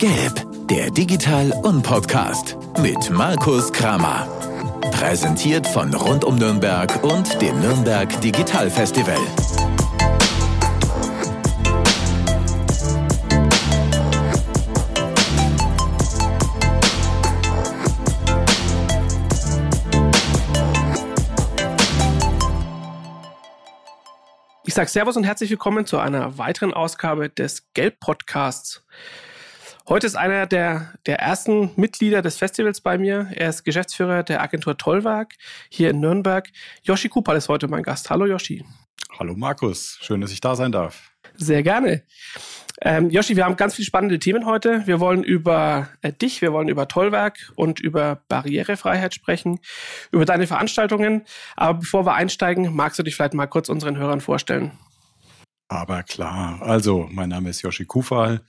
Gelb, der Digital- und Podcast mit Markus Kramer. Präsentiert von Rund um Nürnberg und dem Nürnberg Digital Festival. Ich sage Servus und herzlich willkommen zu einer weiteren Ausgabe des Gelb-Podcasts. Heute ist einer der, der ersten Mitglieder des Festivals bei mir. Er ist Geschäftsführer der Agentur Tollwerk hier in Nürnberg. Yoshi Kupal ist heute mein Gast. Hallo Yoshi. Hallo Markus, schön, dass ich da sein darf. Sehr gerne. Ähm, Joshi, wir haben ganz viele spannende Themen heute. Wir wollen über äh, dich, wir wollen über Tollwerk und über Barrierefreiheit sprechen, über deine Veranstaltungen. Aber bevor wir einsteigen, magst du dich vielleicht mal kurz unseren Hörern vorstellen? Aber klar. Also, mein Name ist Joshi Kufal.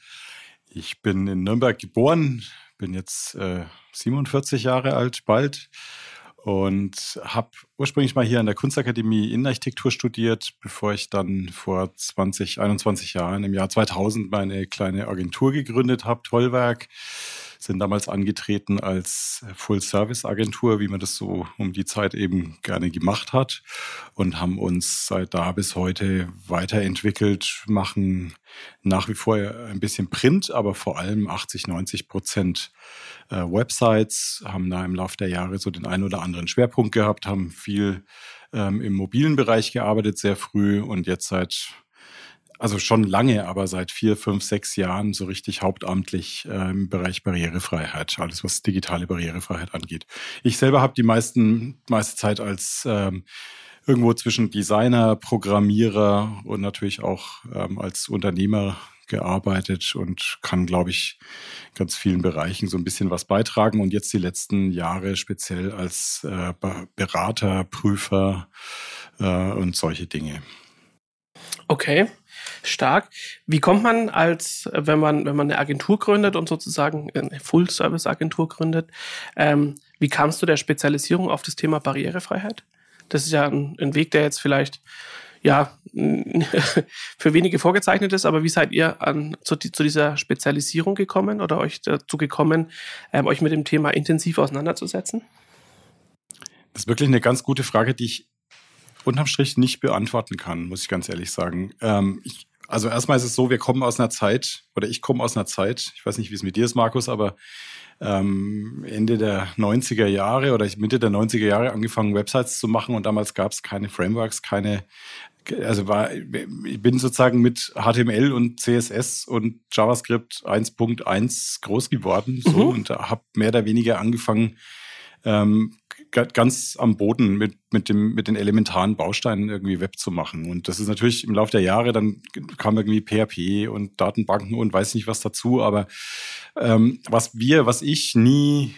Ich bin in Nürnberg geboren, bin jetzt äh, 47 Jahre alt, bald und habe ursprünglich mal hier an der Kunstakademie Innenarchitektur studiert, bevor ich dann vor 20, 21 Jahren im Jahr 2000 meine kleine Agentur gegründet habe, Tollwerk. Sind damals angetreten als Full-Service-Agentur, wie man das so um die Zeit eben gerne gemacht hat und haben uns seit da bis heute weiterentwickelt, machen nach wie vor ein bisschen Print, aber vor allem 80, 90 Prozent äh, Websites, haben da im Laufe der Jahre so den einen oder anderen Schwerpunkt gehabt, haben viel ähm, im mobilen Bereich gearbeitet, sehr früh und jetzt seit also schon lange, aber seit vier, fünf, sechs Jahren so richtig hauptamtlich äh, im Bereich Barrierefreiheit, alles was digitale Barrierefreiheit angeht. Ich selber habe die meisten meiste Zeit als ähm, irgendwo zwischen Designer, Programmierer und natürlich auch ähm, als Unternehmer gearbeitet und kann, glaube ich, ganz vielen Bereichen so ein bisschen was beitragen. Und jetzt die letzten Jahre speziell als äh, Berater, Prüfer äh, und solche Dinge. Okay. Stark. Wie kommt man als, wenn man, wenn man eine Agentur gründet und sozusagen eine Full-Service-Agentur gründet, ähm, wie kamst du der Spezialisierung auf das Thema Barrierefreiheit? Das ist ja ein, ein Weg, der jetzt vielleicht ja für wenige vorgezeichnet ist, aber wie seid ihr an, zu, zu dieser Spezialisierung gekommen oder euch dazu gekommen, ähm, euch mit dem Thema intensiv auseinanderzusetzen? Das ist wirklich eine ganz gute Frage, die ich unterm Strich nicht beantworten kann, muss ich ganz ehrlich sagen. Ähm, ich, also erstmal ist es so, wir kommen aus einer Zeit, oder ich komme aus einer Zeit, ich weiß nicht, wie es mit dir ist, Markus, aber ähm, Ende der 90er Jahre oder Mitte der 90er Jahre angefangen, Websites zu machen und damals gab es keine Frameworks, keine, also war, ich bin sozusagen mit HTML und CSS und JavaScript 1.1 groß geworden so, mhm. und habe mehr oder weniger angefangen, ähm, ganz am Boden mit, mit, dem, mit den elementaren Bausteinen irgendwie Web zu machen. Und das ist natürlich im Laufe der Jahre, dann kam irgendwie PHP und Datenbanken und weiß nicht was dazu. Aber ähm, was wir, was ich nie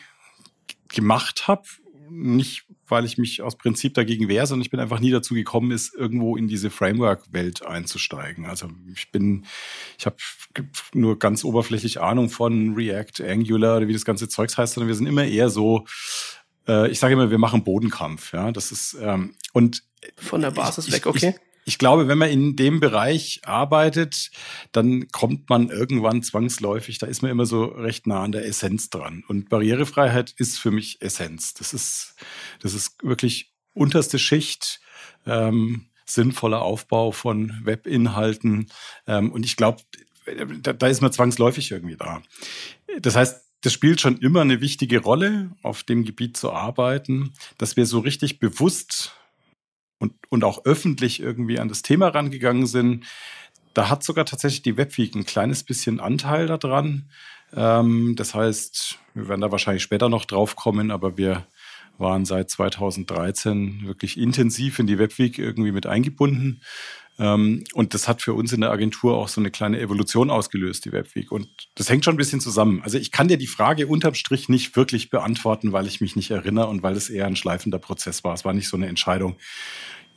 gemacht habe, nicht weil ich mich aus Prinzip dagegen wehre, sondern ich bin einfach nie dazu gekommen, ist irgendwo in diese Framework-Welt einzusteigen. Also ich bin, ich habe nur ganz oberflächlich Ahnung von React, Angular oder wie das ganze Zeugs heißt, sondern wir sind immer eher so äh, ich sage immer, wir machen Bodenkampf. Ja, das ist ähm, und von der Basis ich, weg, okay. Ich, ich glaube, wenn man in dem Bereich arbeitet, dann kommt man irgendwann zwangsläufig, da ist man immer so recht nah an der Essenz dran. Und Barrierefreiheit ist für mich Essenz. Das ist, das ist wirklich unterste Schicht, ähm, sinnvoller Aufbau von Webinhalten. Ähm, und ich glaube, da, da ist man zwangsläufig irgendwie da. Das heißt, das spielt schon immer eine wichtige Rolle, auf dem Gebiet zu arbeiten, dass wir so richtig bewusst und, und auch öffentlich irgendwie an das Thema rangegangen sind. Da hat sogar tatsächlich die Webweek ein kleines bisschen Anteil daran. Ähm, das heißt, wir werden da wahrscheinlich später noch drauf kommen, aber wir waren seit 2013 wirklich intensiv in die Webweek irgendwie mit eingebunden. Ähm, und das hat für uns in der Agentur auch so eine kleine Evolution ausgelöst, die Webweek. Und das hängt schon ein bisschen zusammen. Also ich kann dir die Frage unterm Strich nicht wirklich beantworten, weil ich mich nicht erinnere und weil es eher ein schleifender Prozess war. Es war nicht so eine Entscheidung,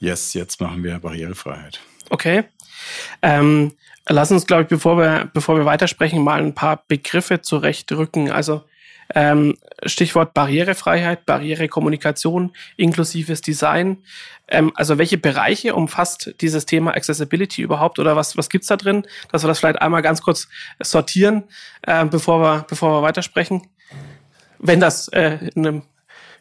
yes, jetzt machen wir Barrierefreiheit. Okay. Ähm, lass uns, glaube ich, bevor wir, bevor wir weitersprechen, mal ein paar Begriffe zurechtrücken. Also Ähm, Stichwort Barrierefreiheit, Barrierekommunikation, inklusives Design. Ähm, also welche Bereiche umfasst dieses Thema Accessibility überhaupt oder was, was gibt's da drin? Dass wir das vielleicht einmal ganz kurz sortieren, äh, bevor, wir, bevor wir weitersprechen. Wenn das äh, in einem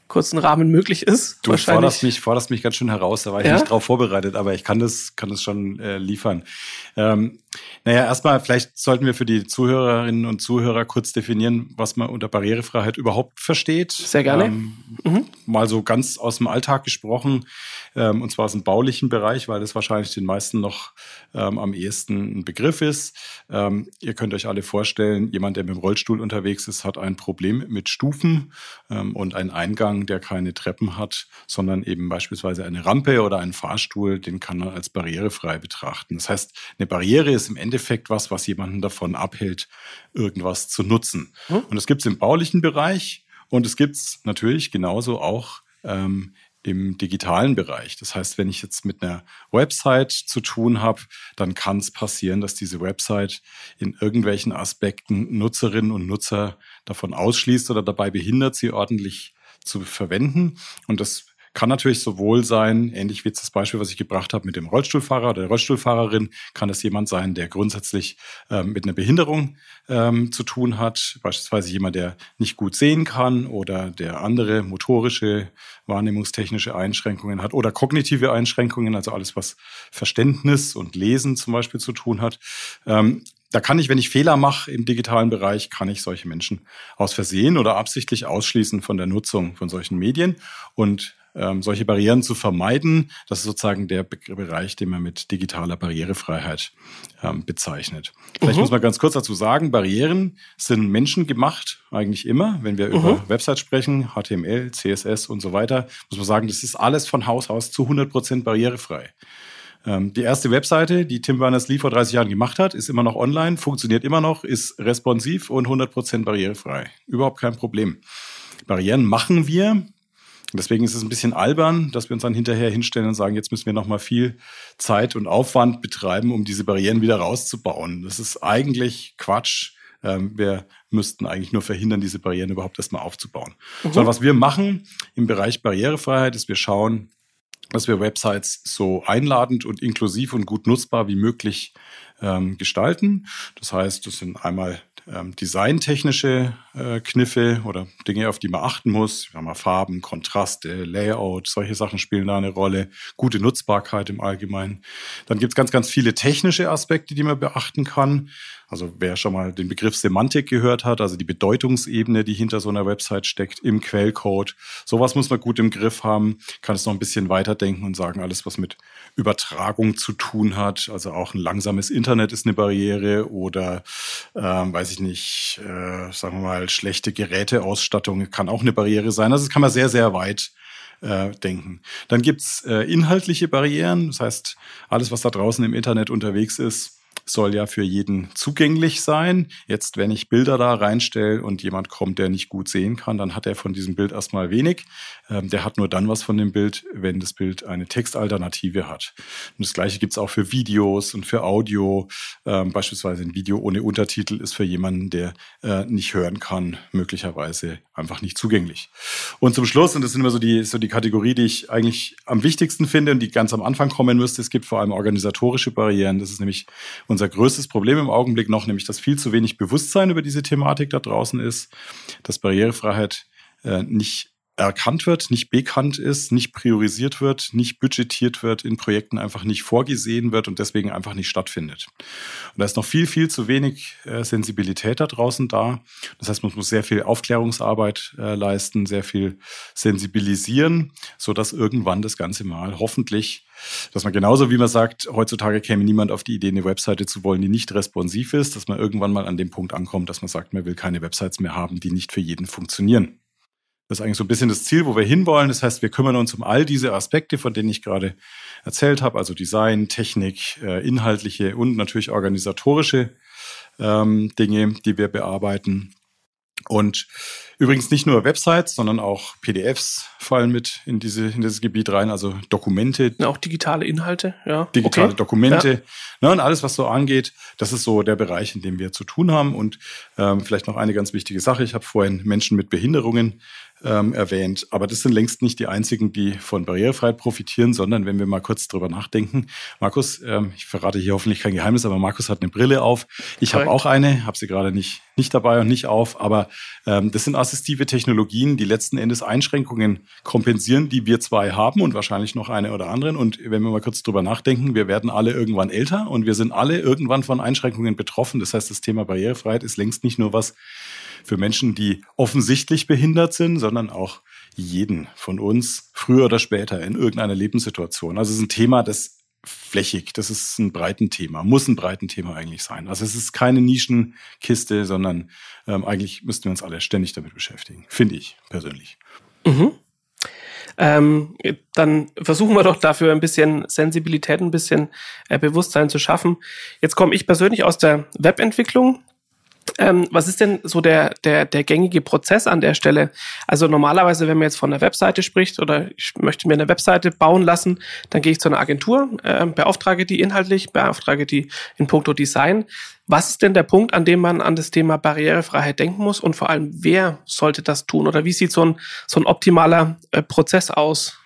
kurzen Rahmen möglich ist. Du forderst mich, forderst mich ganz schön heraus, da war ich ja? nicht drauf vorbereitet, aber ich kann das, kann das schon äh, liefern. Ähm, naja, erstmal, vielleicht sollten wir für die Zuhörerinnen und Zuhörer kurz definieren, was man unter Barrierefreiheit überhaupt versteht. Sehr gerne. Ähm, mhm. Mal so ganz aus dem Alltag gesprochen, ähm, und zwar aus dem baulichen Bereich, weil das wahrscheinlich den meisten noch ähm, am ehesten ein Begriff ist. Ähm, ihr könnt euch alle vorstellen, jemand, der mit dem Rollstuhl unterwegs ist, hat ein Problem mit Stufen ähm, und einen Eingang, der keine Treppen hat, sondern eben beispielsweise eine Rampe oder einen Fahrstuhl, den kann man als barrierefrei betrachten. Das heißt, eine Barriere ist im Endeffekt Endeffekt was, was jemanden davon abhält, irgendwas zu nutzen. Hm? Und das gibt es im baulichen Bereich und es gibt es natürlich genauso auch ähm, im digitalen Bereich. Das heißt, wenn ich jetzt mit einer Website zu tun habe, dann kann es passieren, dass diese Website in irgendwelchen Aspekten Nutzerinnen und Nutzer davon ausschließt oder dabei behindert, sie ordentlich zu verwenden. Und das kann natürlich sowohl sein, ähnlich wie jetzt das Beispiel, was ich gebracht habe mit dem Rollstuhlfahrer oder der Rollstuhlfahrerin, kann es jemand sein, der grundsätzlich ähm, mit einer Behinderung ähm, zu tun hat, beispielsweise jemand, der nicht gut sehen kann oder der andere motorische, wahrnehmungstechnische Einschränkungen hat oder kognitive Einschränkungen, also alles, was Verständnis und Lesen zum Beispiel zu tun hat. Ähm, da kann ich, wenn ich Fehler mache im digitalen Bereich, kann ich solche Menschen aus Versehen oder absichtlich ausschließen von der Nutzung von solchen Medien. Und ähm, solche Barrieren zu vermeiden. Das ist sozusagen der Bereich, den man mit digitaler Barrierefreiheit ähm, bezeichnet. Vielleicht mhm. muss man ganz kurz dazu sagen, Barrieren sind menschengemacht, eigentlich immer. Wenn wir mhm. über Websites sprechen, HTML, CSS und so weiter, muss man sagen, das ist alles von Haus aus zu 100 Prozent barrierefrei. Ähm, die erste Webseite, die Tim Berners-Lee vor 30 Jahren gemacht hat, ist immer noch online, funktioniert immer noch, ist responsiv und 100 Prozent barrierefrei. Überhaupt kein Problem. Barrieren machen wir, deswegen ist es ein bisschen albern, dass wir uns dann hinterher hinstellen und sagen, jetzt müssen wir nochmal viel Zeit und Aufwand betreiben, um diese Barrieren wieder rauszubauen. Das ist eigentlich Quatsch. Ähm, wir müssten eigentlich nur verhindern, diese Barrieren überhaupt erstmal aufzubauen. Mhm. Sondern was wir machen im Bereich Barrierefreiheit ist, wir schauen, dass wir Websites so einladend und inklusiv und gut nutzbar wie möglich ähm, gestalten. Das heißt, das sind einmal ähm, designtechnische äh, Kniffe oder Dinge, auf die man achten muss. Wir haben mal Farben, Kontraste, Layout, solche Sachen spielen da eine Rolle. Gute Nutzbarkeit im Allgemeinen. Dann gibt es ganz, ganz viele technische Aspekte, die man beachten kann. Also wer schon mal den Begriff Semantik gehört hat, also die Bedeutungsebene, die hinter so einer Website steckt im Quellcode, sowas muss man gut im Griff haben, kann es noch ein bisschen weiterdenken und sagen, alles, was mit Übertragung zu tun hat, also auch ein langsames Internet ist eine Barriere oder, ähm, weiß ich nicht, äh, sagen wir mal, schlechte Geräteausstattung kann auch eine Barriere sein. Also das kann man sehr, sehr weit äh, denken. Dann gibt's äh, inhaltliche Barrieren, das heißt, alles, was da draußen im Internet unterwegs ist, soll ja für jeden zugänglich sein. Jetzt, wenn ich Bilder da reinstelle und jemand kommt, der nicht gut sehen kann, dann hat er von diesem Bild erstmal wenig. Ähm, der hat nur dann was von dem Bild, wenn das Bild eine Textalternative hat. Und das gleiche gibt's auch für Videos und für Audio. Ähm, beispielsweise ein Video ohne Untertitel ist für jemanden, der äh, nicht hören kann, möglicherweise einfach nicht zugänglich. Und zum Schluss, und das sind immer so die, so die Kategorie, die ich eigentlich am wichtigsten finde und die ganz am Anfang kommen müsste, es gibt vor allem organisatorische Barrieren. Das ist nämlich größtes Problem im Augenblick noch, nämlich dass viel zu wenig Bewusstsein über diese Thematik da draußen ist, dass Barrierefreiheit äh, nicht erkannt wird, nicht bekannt ist, nicht priorisiert wird, nicht budgetiert wird, in Projekten einfach nicht vorgesehen wird und deswegen einfach nicht stattfindet. Und da ist noch viel, viel zu wenig äh, Sensibilität da draußen da. Das heißt, man muss sehr viel Aufklärungsarbeit äh, leisten, sehr viel sensibilisieren, so dass irgendwann das Ganze mal hoffentlich, dass man genauso wie man sagt, heutzutage käme niemand auf die Idee, eine Webseite zu wollen, die nicht responsiv ist, dass man irgendwann mal an dem Punkt ankommt, dass man sagt, man will keine Websites mehr haben, die nicht für jeden funktionieren. Das ist eigentlich so ein bisschen das Ziel, wo wir hinwollen. Das heißt, wir kümmern uns um all diese Aspekte, von denen ich gerade erzählt habe, also Design, Technik, äh, inhaltliche und natürlich organisatorische ähm, Dinge, die wir bearbeiten. Und übrigens nicht nur Websites, sondern auch PDFs fallen mit in, diese, in dieses Gebiet rein, also Dokumente. Ja, auch digitale Inhalte, ja. Digitale okay. Dokumente ja. ne, und alles, was so angeht. Das ist so der Bereich, in dem wir zu tun haben. Und ähm, vielleicht noch eine ganz wichtige Sache. Ich habe vorhin Menschen mit Behinderungen ähm, erwähnt. Aber das sind längst nicht die einzigen, die von Barrierefreiheit profitieren, sondern wenn wir mal kurz drüber nachdenken. Markus, ähm, ich verrate hier hoffentlich kein Geheimnis, aber Markus hat eine Brille auf. Ich habe auch eine, habe sie gerade nicht, nicht dabei und nicht auf. Aber ähm, das sind assistive Technologien, die letzten Endes Einschränkungen kompensieren, die wir zwei haben und wahrscheinlich noch eine oder anderen. Und wenn wir mal kurz drüber nachdenken, wir werden alle irgendwann älter und wir sind alle irgendwann von Einschränkungen betroffen. Das heißt, das Thema Barrierefreiheit ist längst nicht nur was, für Menschen, die offensichtlich behindert sind, sondern auch jeden von uns früher oder später in irgendeiner Lebenssituation. Also es ist ein Thema, das flächig, das ist ein breiten Thema, muss ein breiten Thema eigentlich sein. Also es ist keine Nischenkiste, sondern ähm, eigentlich müssten wir uns alle ständig damit beschäftigen, finde ich persönlich. Mhm. Ähm, dann versuchen wir doch dafür ein bisschen Sensibilität, ein bisschen äh, Bewusstsein zu schaffen. Jetzt komme ich persönlich aus der Webentwicklung. Ähm, was ist denn so der, der, der gängige Prozess an der Stelle? Also normalerweise, wenn man jetzt von einer Webseite spricht oder ich möchte mir eine Webseite bauen lassen, dann gehe ich zu einer Agentur, äh, beauftrage die inhaltlich, beauftrage die in puncto Design. Was ist denn der Punkt, an dem man an das Thema Barrierefreiheit denken muss und vor allem, wer sollte das tun oder wie sieht so ein, so ein optimaler äh, Prozess aus?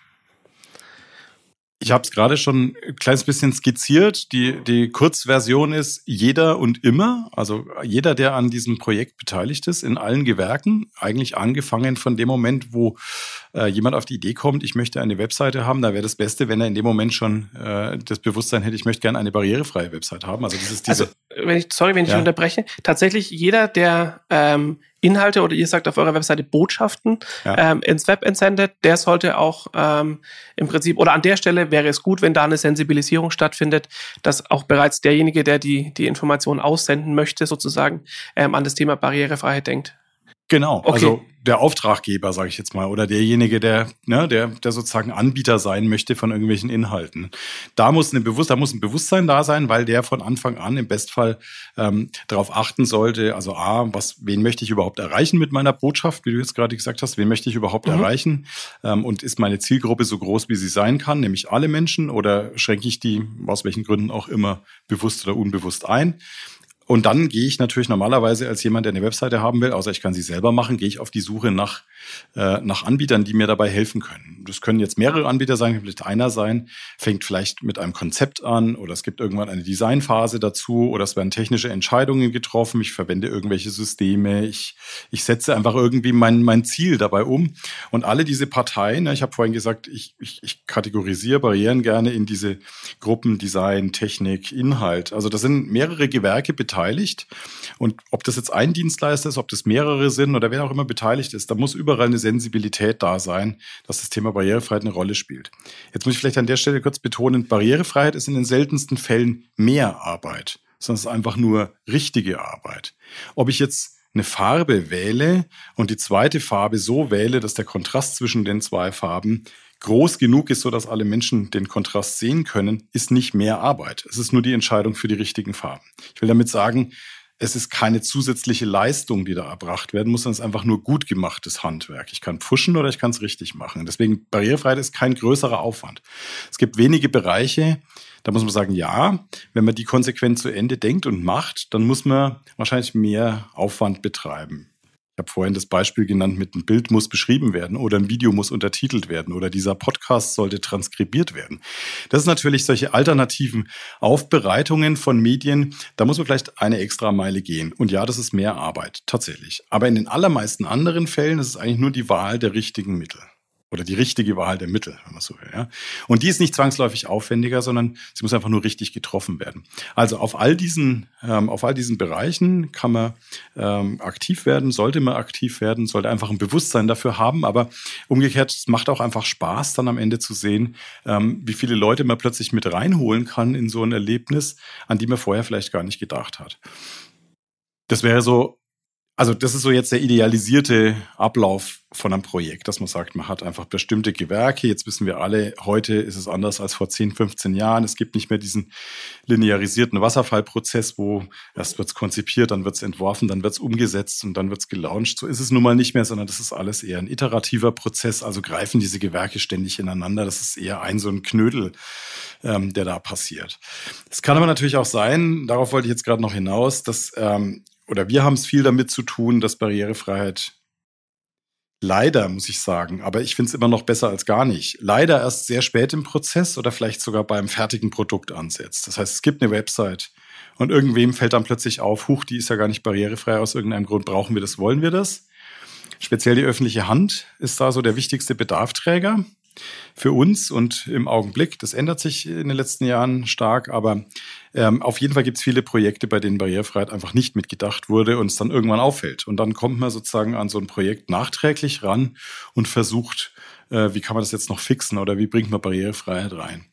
Ich habe es gerade schon ein kleines bisschen skizziert. Die, die Kurzversion ist jeder und immer, also jeder, der an diesem Projekt beteiligt ist, in allen Gewerken, eigentlich angefangen von dem Moment, wo äh, jemand auf die Idee kommt, ich möchte eine Webseite haben, da wäre das Beste, wenn er in dem Moment schon äh, das Bewusstsein hätte, ich möchte gerne eine barrierefreie Website haben. Also das ist diese. Also, wenn ich, sorry, wenn ich ja. unterbreche, tatsächlich jeder, der ähm, Inhalte oder ihr sagt auf eurer Webseite Botschaften ja. ähm, ins Web entsendet, der sollte auch ähm, im Prinzip, oder an der Stelle wäre es gut, wenn da eine Sensibilisierung stattfindet, dass auch bereits derjenige, der die, die Information aussenden möchte, sozusagen ähm, an das Thema Barrierefreiheit denkt. Genau, okay. also der Auftraggeber, sage ich jetzt mal, oder derjenige, der, ne, der, der sozusagen Anbieter sein möchte von irgendwelchen Inhalten. Da muss, eine Bewusst, da muss ein Bewusstsein da sein, weil der von Anfang an im Bestfall ähm, darauf achten sollte, also A, was, wen möchte ich überhaupt erreichen mit meiner Botschaft, wie du jetzt gerade gesagt hast, wen möchte ich überhaupt mhm. erreichen ähm, und ist meine Zielgruppe so groß, wie sie sein kann, nämlich alle Menschen, oder schränke ich die aus welchen Gründen auch immer bewusst oder unbewusst ein? Und dann gehe ich natürlich normalerweise als jemand, der eine Webseite haben will, außer ich kann sie selber machen, gehe ich auf die Suche nach, äh, nach Anbietern, die mir dabei helfen können. Das können jetzt mehrere Anbieter sein, vielleicht einer sein, fängt vielleicht mit einem Konzept an oder es gibt irgendwann eine Designphase dazu oder es werden technische Entscheidungen getroffen, ich verwende irgendwelche Systeme, ich, ich setze einfach irgendwie mein, mein Ziel dabei um. Und alle diese Parteien, ich habe vorhin gesagt, ich, ich, ich kategorisiere Barrieren gerne in diese Gruppen Design, Technik, Inhalt. Also das sind mehrere Gewerke beteiligt beteiligt. Und ob das jetzt ein Dienstleister ist, ob das mehrere sind oder wer auch immer beteiligt ist, da muss überall eine Sensibilität da sein, dass das Thema Barrierefreiheit eine Rolle spielt. Jetzt muss ich vielleicht an der Stelle kurz betonen, Barrierefreiheit ist in den seltensten Fällen mehr Arbeit, sondern es ist einfach nur richtige Arbeit. Ob ich jetzt eine Farbe wähle und die zweite Farbe so wähle, dass der Kontrast zwischen den zwei Farben groß genug ist, so dass alle Menschen den Kontrast sehen können, ist nicht mehr Arbeit. Es ist nur die Entscheidung für die richtigen Farben. Ich will damit sagen, es ist keine zusätzliche Leistung, die da erbracht werden muss, sondern es ist einfach nur gut gemachtes Handwerk. Ich kann pushen oder ich kann es richtig machen. Deswegen Barrierefreiheit ist kein größerer Aufwand. Es gibt wenige Bereiche, da muss man sagen, ja, wenn man die konsequent zu Ende denkt und macht, dann muss man wahrscheinlich mehr Aufwand betreiben. Ich habe vorhin das Beispiel genannt mit ein Bild muss beschrieben werden oder ein Video muss untertitelt werden oder dieser Podcast sollte transkribiert werden. Das ist natürlich solche alternativen Aufbereitungen von Medien. Da muss man vielleicht eine extra Meile gehen. Und ja, das ist mehr Arbeit, tatsächlich. Aber in den allermeisten anderen Fällen ist es eigentlich nur die Wahl der richtigen Mittel oder die richtige Wahl der Mittel, wenn man so will. Ja? Und die ist nicht zwangsläufig aufwendiger, sondern sie muss einfach nur richtig getroffen werden. Also auf all diesen, ähm, auf all diesen Bereichen kann man ähm, aktiv werden, sollte man aktiv werden, sollte einfach ein Bewusstsein dafür haben. Aber umgekehrt, es macht auch einfach Spaß, dann am Ende zu sehen, ähm, wie viele Leute man plötzlich mit reinholen kann in so ein Erlebnis, an die man vorher vielleicht gar nicht gedacht hat. Das wäre so also das ist so jetzt der idealisierte Ablauf von einem Projekt, dass man sagt, man hat einfach bestimmte Gewerke. Jetzt wissen wir alle, heute ist es anders als vor 10, 15 Jahren. Es gibt nicht mehr diesen linearisierten Wasserfallprozess, wo erst wird es konzipiert, dann wird es entworfen, dann wird es umgesetzt und dann wird es gelauncht. So ist es nun mal nicht mehr, sondern das ist alles eher ein iterativer Prozess. Also greifen diese Gewerke ständig ineinander. Das ist eher ein so ein Knödel, ähm, der da passiert. Es kann aber natürlich auch sein, darauf wollte ich jetzt gerade noch hinaus, dass ähm, oder wir haben es viel damit zu tun, dass Barrierefreiheit leider, muss ich sagen, aber ich finde es immer noch besser als gar nicht, leider erst sehr spät im Prozess oder vielleicht sogar beim fertigen Produkt ansetzt. Das heißt, es gibt eine Website und irgendwem fällt dann plötzlich auf, huch, die ist ja gar nicht barrierefrei, aus irgendeinem Grund brauchen wir das, wollen wir das. Speziell die öffentliche Hand ist da so der wichtigste Bedarfträger für uns und im Augenblick. Das ändert sich in den letzten Jahren stark, aber ähm, auf jeden Fall gibt es viele Projekte, bei denen Barrierefreiheit einfach nicht mitgedacht wurde und es dann irgendwann auffällt. Und dann kommt man sozusagen an so ein Projekt nachträglich ran und versucht, äh, wie kann man das jetzt noch fixen oder wie bringt man Barrierefreiheit rein.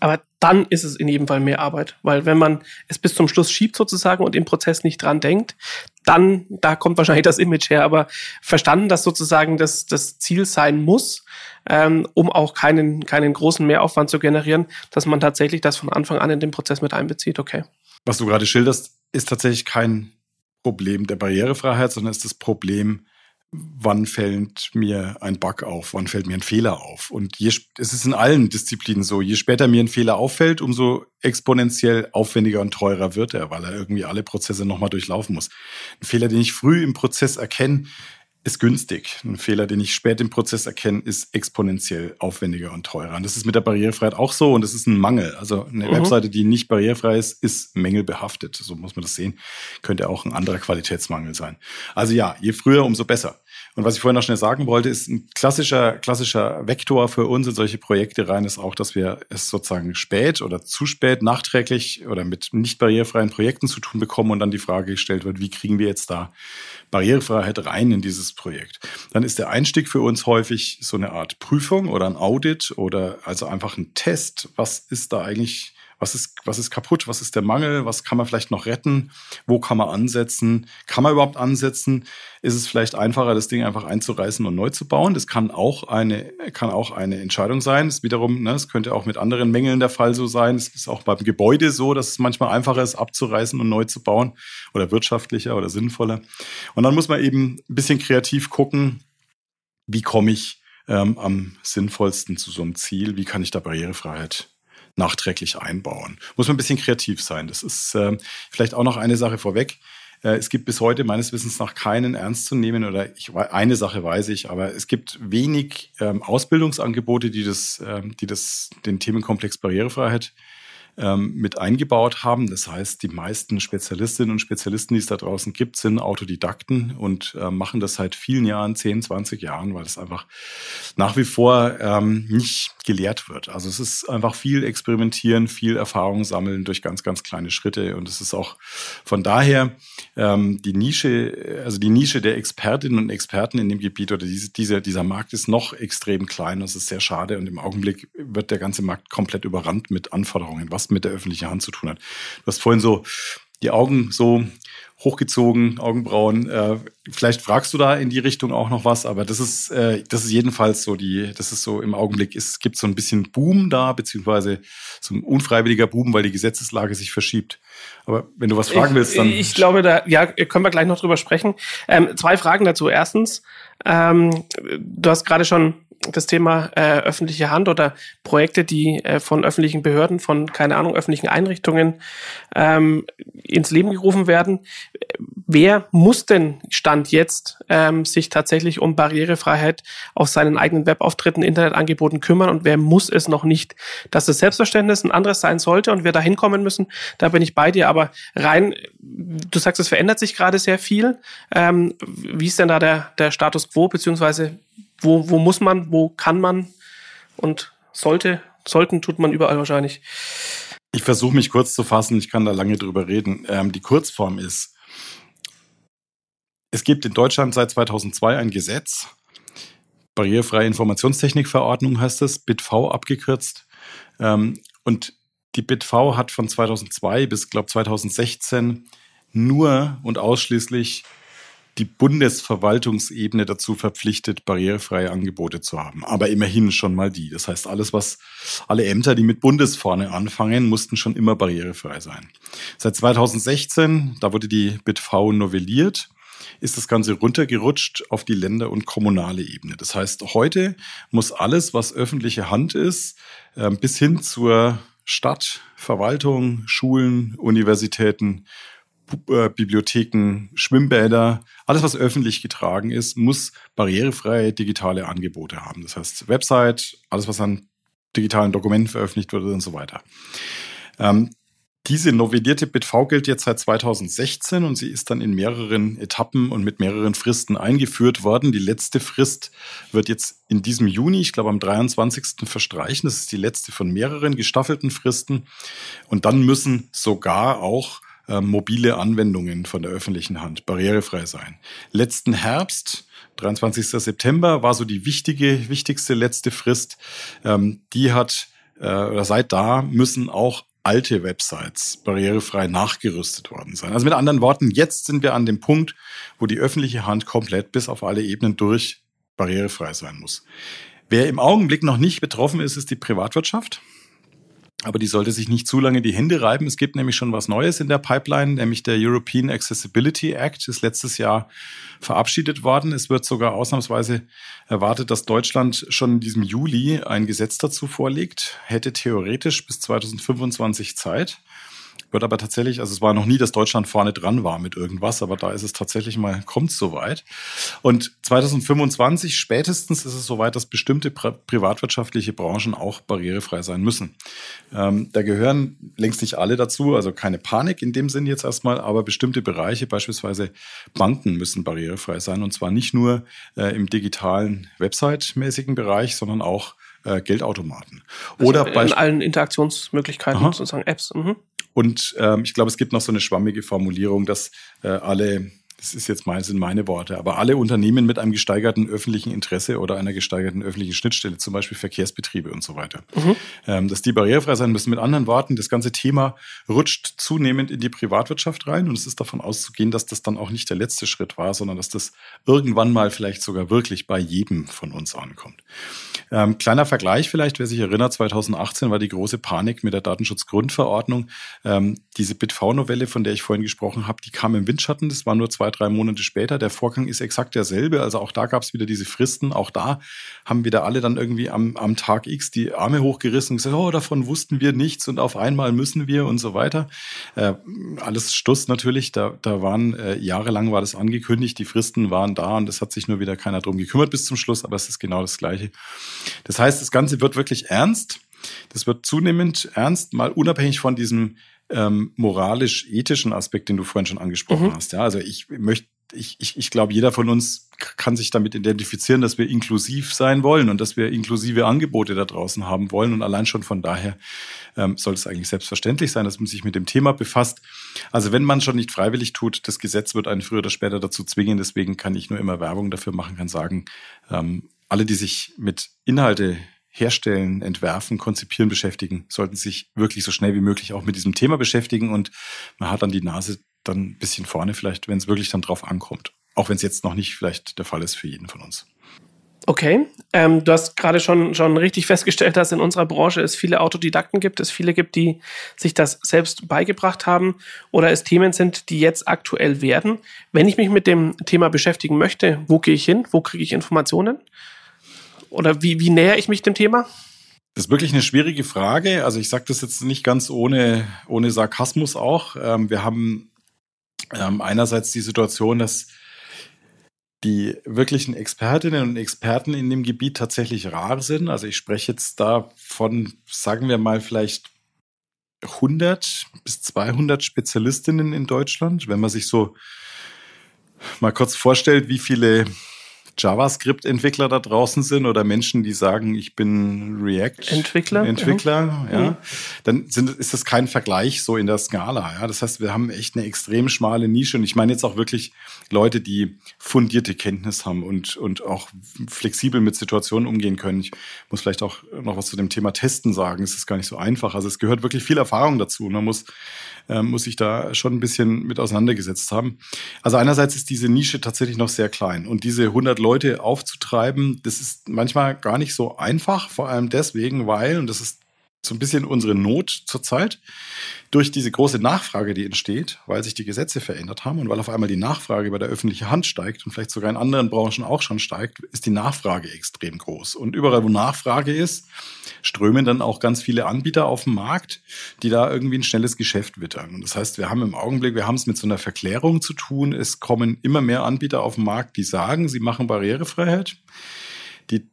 Aber dann ist es in jedem Fall mehr Arbeit, weil wenn man es bis zum Schluss schiebt sozusagen und im Prozess nicht dran denkt, dann, da kommt wahrscheinlich das Image her, aber verstanden, dass sozusagen das, das Ziel sein muss, ähm, um auch keinen, keinen großen Mehraufwand zu generieren, dass man tatsächlich das von Anfang an in den Prozess mit einbezieht, okay. Was du gerade schilderst, ist tatsächlich kein Problem der Barrierefreiheit, sondern ist das Problem wann fällt mir ein Bug auf, wann fällt mir ein Fehler auf. Und je, es ist in allen Disziplinen so, je später mir ein Fehler auffällt, umso exponentiell aufwendiger und teurer wird er, weil er irgendwie alle Prozesse nochmal durchlaufen muss. Ein Fehler, den ich früh im Prozess erkenne, ist günstig. Ein Fehler, den ich spät im Prozess erkenne, ist exponentiell aufwendiger und teurer. Und das ist mit der Barrierefreiheit auch so und das ist ein Mangel. Also eine mhm. Webseite, die nicht barrierefrei ist, ist mängelbehaftet. So muss man das sehen. Könnte auch ein anderer Qualitätsmangel sein. Also ja, je früher, umso besser. Und was ich vorhin noch schnell sagen wollte, ist ein klassischer, klassischer Vektor für uns in solche Projekte rein ist auch, dass wir es sozusagen spät oder zu spät nachträglich oder mit nicht barrierefreien Projekten zu tun bekommen und dann die Frage gestellt wird, wie kriegen wir jetzt da Barrierefreiheit rein in dieses Projekt? Dann ist der Einstieg für uns häufig so eine Art Prüfung oder ein Audit oder also einfach ein Test. Was ist da eigentlich was ist, was ist kaputt? Was ist der Mangel? Was kann man vielleicht noch retten? Wo kann man ansetzen? Kann man überhaupt ansetzen? Ist es vielleicht einfacher, das Ding einfach einzureißen und neu zu bauen? Das kann auch eine, kann auch eine Entscheidung sein. Das wiederum, ne, es könnte auch mit anderen Mängeln der Fall so sein. Es ist auch beim Gebäude so, dass es manchmal einfacher ist, abzureißen und neu zu bauen oder wirtschaftlicher oder sinnvoller. Und dann muss man eben ein bisschen kreativ gucken, wie komme ich ähm, am sinnvollsten zu so einem Ziel? Wie kann ich da Barrierefreiheit nachträglich einbauen. Muss man ein bisschen kreativ sein. Das ist äh, vielleicht auch noch eine Sache vorweg. Äh, es gibt bis heute meines Wissens nach keinen ernst zu nehmen oder ich, eine Sache weiß ich, aber es gibt wenig ähm, Ausbildungsangebote, die das, ähm, die das, den Themenkomplex Barrierefreiheit ähm, mit eingebaut haben. Das heißt, die meisten Spezialistinnen und Spezialisten, die es da draußen gibt, sind Autodidakten und äh, machen das seit vielen Jahren, 10, 20 Jahren, weil es einfach nach wie vor ähm, nicht gelehrt wird. Also es ist einfach viel experimentieren, viel Erfahrung sammeln durch ganz, ganz kleine Schritte. Und es ist auch von daher ähm, die Nische, also die Nische der Expertinnen und Experten in dem Gebiet oder diese, dieser, dieser Markt ist noch extrem klein. Das ist sehr schade. Und im Augenblick wird der ganze Markt komplett überrannt mit Anforderungen, was mit der öffentlichen Hand zu tun hat. Du hast vorhin so die Augen so hochgezogen, Augenbrauen. Äh, vielleicht fragst du da in die Richtung auch noch was, aber das ist, äh, das ist jedenfalls so die, das ist so im Augenblick, es gibt so ein bisschen Boom da, beziehungsweise so ein unfreiwilliger Boom, weil die Gesetzeslage sich verschiebt. Aber wenn du was fragen ich, willst, dann. Ich glaube, da, ja, können wir gleich noch drüber sprechen. Ähm, zwei Fragen dazu. Erstens, ähm, du hast gerade schon das Thema äh, öffentliche Hand oder Projekte, die äh, von öffentlichen Behörden, von, keine Ahnung, öffentlichen Einrichtungen ähm, ins Leben gerufen werden. Wer muss denn Stand jetzt ähm, sich tatsächlich um Barrierefreiheit auf seinen eigenen Webauftritten, Internetangeboten kümmern und wer muss es noch nicht? Dass das Selbstverständnis ein anderes sein sollte und wir da hinkommen müssen, da bin ich bei dir. Aber rein, du sagst, es verändert sich gerade sehr viel. Ähm, wie ist denn da der, der Status quo, beziehungsweise wo, wo muss man, wo kann man und sollte, sollten tut man überall wahrscheinlich. Ich versuche mich kurz zu fassen, ich kann da lange drüber reden. Ähm, die Kurzform ist, es gibt in Deutschland seit 2002 ein Gesetz, Barrierefreie Informationstechnikverordnung heißt es, BITV abgekürzt. Ähm, und die BITV hat von 2002 bis, glaube 2016 nur und ausschließlich die Bundesverwaltungsebene dazu verpflichtet, barrierefreie Angebote zu haben. Aber immerhin schon mal die. Das heißt, alles, was alle Ämter, die mit Bundesvorne anfangen, mussten schon immer barrierefrei sein. Seit 2016, da wurde die BitV novelliert, ist das Ganze runtergerutscht auf die Länder- und kommunale Ebene. Das heißt, heute muss alles, was öffentliche Hand ist, ähm, bis hin zur Stadt, Verwaltung, Schulen, Universitäten, Bibliotheken, Schwimmbäder, alles, was öffentlich getragen ist, muss barrierefreie digitale Angebote haben. Das heißt, Website, alles, was an digitalen Dokumenten veröffentlicht wird und so weiter. Ähm, diese novellierte BitV gilt jetzt seit 2016 und sie ist dann in mehreren Etappen und mit mehreren Fristen eingeführt worden. Die letzte Frist wird jetzt in diesem Juni, ich glaube am 23. verstreichen. Das ist die letzte von mehreren gestaffelten Fristen. Und dann müssen sogar auch äh, mobile Anwendungen von der öffentlichen Hand barrierefrei sein. Letzten Herbst 23. September war so die wichtige, wichtigste letzte Frist. Ähm, die hat, äh, oder seit da müssen auch alte Websites barrierefrei nachgerüstet worden sein. Also mit anderen Worten, jetzt sind wir an dem Punkt, wo die öffentliche Hand komplett bis auf alle Ebenen durch barrierefrei sein muss. Wer im Augenblick noch nicht betroffen ist, ist die Privatwirtschaft. Aber die sollte sich nicht zu lange die Hände reiben. Es gibt nämlich schon was Neues in der Pipeline, nämlich der European Accessibility Act ist letztes Jahr verabschiedet worden. Es wird sogar ausnahmsweise erwartet, dass Deutschland schon in diesem Juli ein Gesetz dazu vorlegt, hätte theoretisch bis 2025 Zeit. Wird aber tatsächlich, also es war noch nie, dass Deutschland vorne dran war mit irgendwas, aber da ist es tatsächlich mal, kommt soweit. Und 2025 spätestens ist es soweit, dass bestimmte privatwirtschaftliche Branchen auch barrierefrei sein müssen. Ähm, da gehören längst nicht alle dazu, also keine Panik in dem Sinn jetzt erstmal, aber bestimmte Bereiche, beispielsweise Banken müssen barrierefrei sein und zwar nicht nur äh, im digitalen Website-mäßigen Bereich, sondern auch äh, Geldautomaten. Also Oder bei allen Interaktionsmöglichkeiten, Aha. sozusagen Apps. Mhm. Und ähm, ich glaube, es gibt noch so eine schwammige Formulierung, dass äh, alle das ist jetzt mal, sind meine Worte, aber alle Unternehmen mit einem gesteigerten öffentlichen Interesse oder einer gesteigerten öffentlichen Schnittstelle, zum Beispiel Verkehrsbetriebe und so weiter, mhm. ähm, dass die barrierefrei sein müssen. Mit anderen Worten, das ganze Thema rutscht zunehmend in die Privatwirtschaft rein und es ist davon auszugehen, dass das dann auch nicht der letzte Schritt war, sondern dass das irgendwann mal vielleicht sogar wirklich bei jedem von uns ankommt. Ähm, kleiner Vergleich vielleicht, wer sich erinnert, 2018 war die große Panik mit der Datenschutzgrundverordnung. Ähm, diese BitV-Novelle, von der ich vorhin gesprochen habe, die kam im Windschatten, das war nur zwei, drei Monate später. Der Vorgang ist exakt derselbe. Also auch da gab es wieder diese Fristen. Auch da haben wieder alle dann irgendwie am, am Tag X die Arme hochgerissen und gesagt, oh, davon wussten wir nichts und auf einmal müssen wir und so weiter. Äh, alles Stuss natürlich. Da, da waren äh, jahrelang war das angekündigt, die Fristen waren da und es hat sich nur wieder keiner drum gekümmert bis zum Schluss, aber es ist genau das Gleiche. Das heißt, das Ganze wird wirklich ernst. Das wird zunehmend ernst, mal unabhängig von diesem ähm, moralisch-ethischen Aspekt, den du vorhin schon angesprochen mhm. hast. Ja, also ich möchte, ich, ich, ich glaube, jeder von uns kann sich damit identifizieren, dass wir inklusiv sein wollen und dass wir inklusive Angebote da draußen haben wollen. Und allein schon von daher ähm, soll es eigentlich selbstverständlich sein, dass man sich mit dem Thema befasst. Also wenn man schon nicht freiwillig tut, das Gesetz wird einen früher oder später dazu zwingen. Deswegen kann ich nur immer Werbung dafür machen, kann sagen, ähm, alle, die sich mit Inhalte herstellen, entwerfen, konzipieren beschäftigen, sollten sich wirklich so schnell wie möglich auch mit diesem Thema beschäftigen und man hat dann die Nase dann ein bisschen vorne, vielleicht, wenn es wirklich dann drauf ankommt. Auch wenn es jetzt noch nicht vielleicht der Fall ist für jeden von uns. Okay, ähm, du hast gerade schon, schon richtig festgestellt, dass in unserer Branche es viele Autodidakten gibt, es viele gibt, die sich das selbst beigebracht haben oder es Themen sind, die jetzt aktuell werden. Wenn ich mich mit dem Thema beschäftigen möchte, wo gehe ich hin? Wo kriege ich Informationen? Oder wie, wie näher ich mich dem Thema? Das ist wirklich eine schwierige Frage. Also ich sage das jetzt nicht ganz ohne, ohne Sarkasmus auch. Ähm, wir haben ähm, einerseits die Situation, dass die wirklichen Expertinnen und Experten in dem Gebiet tatsächlich rar sind. Also ich spreche jetzt da von, sagen wir mal, vielleicht 100 bis 200 Spezialistinnen in Deutschland. Wenn man sich so mal kurz vorstellt, wie viele JavaScript-Entwickler da draußen sind oder Menschen, die sagen, ich bin React-Entwickler, Entwickler, ja, mhm. dann sind, ist das kein Vergleich so in der Skala. Ja, das heißt, wir haben echt eine extrem schmale Nische und ich meine jetzt auch wirklich Leute, die fundierte Kenntnis haben und und auch flexibel mit Situationen umgehen können. Ich muss vielleicht auch noch was zu dem Thema Testen sagen. Es ist gar nicht so einfach. Also es gehört wirklich viel Erfahrung dazu. Man muss äh, muss ich da schon ein bisschen mit auseinandergesetzt haben. Also einerseits ist diese Nische tatsächlich noch sehr klein und diese 100 Leute aufzutreiben, das ist manchmal gar nicht so einfach, vor allem deswegen, weil, und das ist so ein bisschen unsere Not zurzeit durch diese große Nachfrage, die entsteht, weil sich die Gesetze verändert haben und weil auf einmal die Nachfrage bei der öffentlichen Hand steigt und vielleicht sogar in anderen Branchen auch schon steigt, ist die Nachfrage extrem groß. Und überall, wo Nachfrage ist, strömen dann auch ganz viele Anbieter auf den Markt, die da irgendwie ein schnelles Geschäft wittern. Und das heißt, wir haben im Augenblick, wir haben es mit so einer Verklärung zu tun. Es kommen immer mehr Anbieter auf den Markt, die sagen, sie machen Barrierefreiheit, die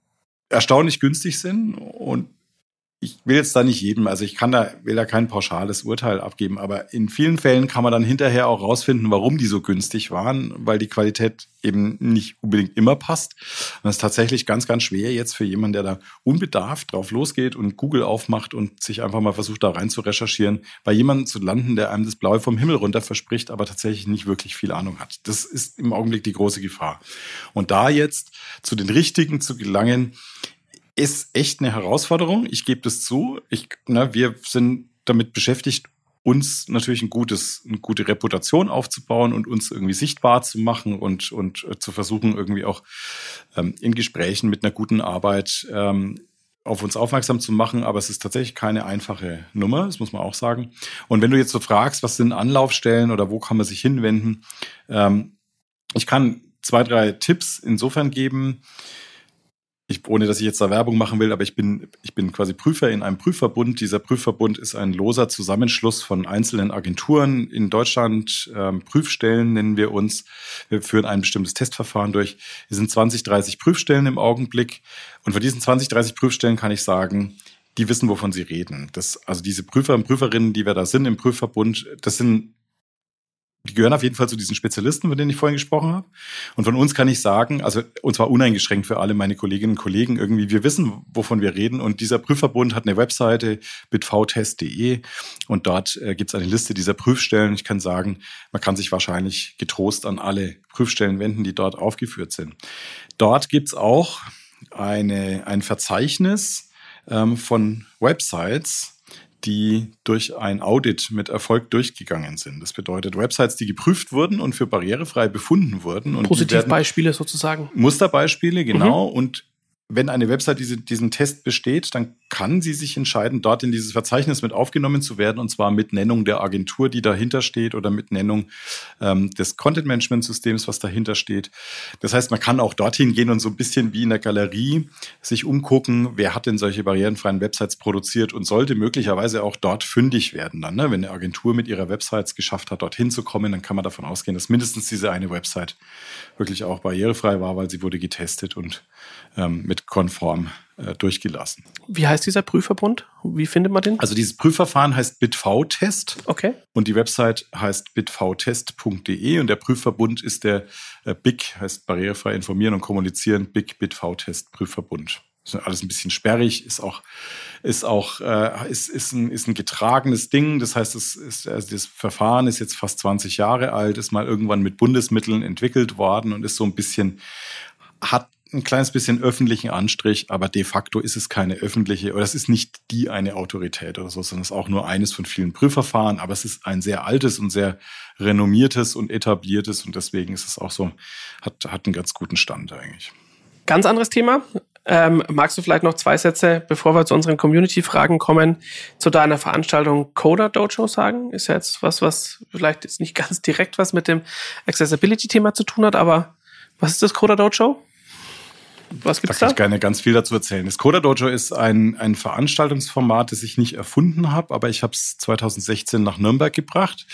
erstaunlich günstig sind und ich will jetzt da nicht jedem, also ich kann da, will da kein pauschales Urteil abgeben, aber in vielen Fällen kann man dann hinterher auch rausfinden, warum die so günstig waren, weil die Qualität eben nicht unbedingt immer passt. Und das ist tatsächlich ganz, ganz schwer jetzt für jemanden, der da unbedarft drauf losgeht und Google aufmacht und sich einfach mal versucht, da rein zu recherchieren, bei jemandem zu landen, der einem das Blaue vom Himmel runter verspricht, aber tatsächlich nicht wirklich viel Ahnung hat. Das ist im Augenblick die große Gefahr. Und da jetzt zu den Richtigen zu gelangen, ist echt eine Herausforderung. Ich gebe das zu. Ich, na, wir sind damit beschäftigt, uns natürlich ein gutes, eine gute Reputation aufzubauen und uns irgendwie sichtbar zu machen und, und äh, zu versuchen, irgendwie auch ähm, in Gesprächen mit einer guten Arbeit ähm, auf uns aufmerksam zu machen, aber es ist tatsächlich keine einfache Nummer, das muss man auch sagen. Und wenn du jetzt so fragst, was sind Anlaufstellen oder wo kann man sich hinwenden, ähm, ich kann zwei, drei Tipps insofern geben ich, ohne dass ich jetzt da Werbung machen will, aber ich bin, ich bin quasi Prüfer in einem Prüfverbund. Dieser Prüfverbund ist ein loser Zusammenschluss von einzelnen Agenturen in Deutschland. Ähm, Prüfstellen nennen wir uns. Wir führen ein bestimmtes Testverfahren durch. Wir sind 20, 30 Prüfstellen im Augenblick. Und von diesen 20, 30 Prüfstellen kann ich sagen, die wissen, wovon sie reden. Das, also diese Prüfer und Prüferinnen, die wir da sind im Prüfverbund, das sind die gehören auf jeden Fall zu diesen Spezialisten, von denen ich vorhin gesprochen habe. Und von uns kann ich sagen, also und zwar uneingeschränkt für alle meine Kolleginnen und Kollegen, irgendwie, wir wissen, wovon wir reden. Und dieser Prüfverbund hat eine Webseite, bitvtest.de und dort äh, gibt es eine Liste dieser Prüfstellen. Ich kann sagen, man kann sich wahrscheinlich getrost an alle Prüfstellen wenden, die dort aufgeführt sind. Dort gibt es auch eine, ein Verzeichnis ähm, von Websites, die durch ein Audit mit Erfolg durchgegangen sind. Das bedeutet Websites, die geprüft wurden und für barrierefrei befunden wurden. Und Positivbeispiele sozusagen. Musterbeispiele, genau. Mhm. Und wenn eine Website diese, diesen Test besteht, dann kann sie sich entscheiden, dort in dieses Verzeichnis mit aufgenommen zu werden, und zwar mit Nennung der Agentur, die dahinter steht, oder mit Nennung ähm, des Content-Management-Systems, was dahinter steht. Das heißt, man kann auch dorthin gehen und so ein bisschen wie in der Galerie sich umgucken, wer hat denn solche barrierenfreien Websites produziert und sollte möglicherweise auch dort fündig werden. Dann, ne? Wenn eine Agentur mit ihrer Websites geschafft hat, dorthin zu kommen, dann kann man davon ausgehen, dass mindestens diese eine Website wirklich auch barrierefrei war, weil sie wurde getestet und ähm, mit konform äh, durchgelassen. Wie heißt dieser Prüfverbund? Wie findet man den? Also dieses Prüfverfahren heißt BitV-Test. Okay. Und die Website heißt bitvtest.de und der Prüfverbund ist der äh, BIC, heißt barrierefrei informieren und kommunizieren, BIC BitV-Test Prüfverbund. Das ist alles ein bisschen sperrig, ist auch, ist auch, äh, ist, ist, ein, ist ein getragenes Ding. Das heißt, es ist, also das Verfahren ist jetzt fast 20 Jahre alt, ist mal irgendwann mit Bundesmitteln entwickelt worden und ist so ein bisschen, hat ein kleines bisschen öffentlichen Anstrich, aber de facto ist es keine öffentliche oder es ist nicht die eine Autorität oder so, sondern es ist auch nur eines von vielen Prüfverfahren, aber es ist ein sehr altes und sehr renommiertes und etabliertes und deswegen ist es auch so, hat, hat einen ganz guten Stand eigentlich. Ganz anderes Thema. Ähm, magst du vielleicht noch zwei Sätze, bevor wir zu unseren Community-Fragen kommen, zu deiner Veranstaltung Coder Dojo sagen? Ist ja jetzt was, was vielleicht jetzt nicht ganz direkt was mit dem Accessibility-Thema zu tun hat, aber was ist das Coder Dojo? Was gibt's da? Kann ich gerne ganz viel dazu erzählen. Das Coda Dojo ist ein, ein Veranstaltungsformat, das ich nicht erfunden habe, aber ich habe es 2016 nach Nürnberg gebracht.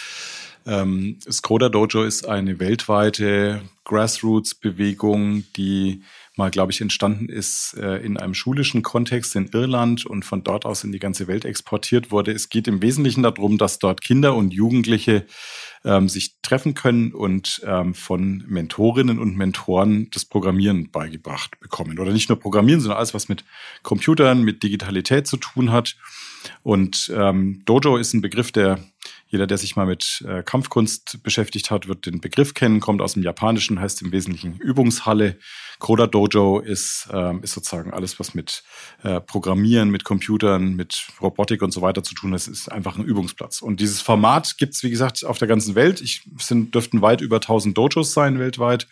Ähm, das Coda Dojo ist eine weltweite Grassroots-Bewegung, die mal, glaube ich, entstanden ist äh, in einem schulischen Kontext in Irland und von dort aus in die ganze Welt exportiert wurde. Es geht im Wesentlichen darum, dass dort Kinder und Jugendliche ähm, sich treffen können und ähm, von Mentorinnen und Mentoren das Programmieren beigebracht bekommen. Oder nicht nur Programmieren, sondern alles, was mit Computern, mit Digitalität zu tun hat. Und ähm, Dojo ist ein Begriff, der Jeder, der sich mal mit äh, Kampfkunst beschäftigt hat, wird den Begriff kennen, kommt aus dem Japanischen, heißt im Wesentlichen Übungshalle. Koda Dojo ist, ähm, ist sozusagen alles, was mit äh, Programmieren, mit Computern, mit Robotik und so weiter zu tun ist, ist einfach ein Übungsplatz. Und dieses Format gibt's wie gesagt, auf der ganzen Welt. Ich sind, dürften weit über 1000 Dojos sein weltweit.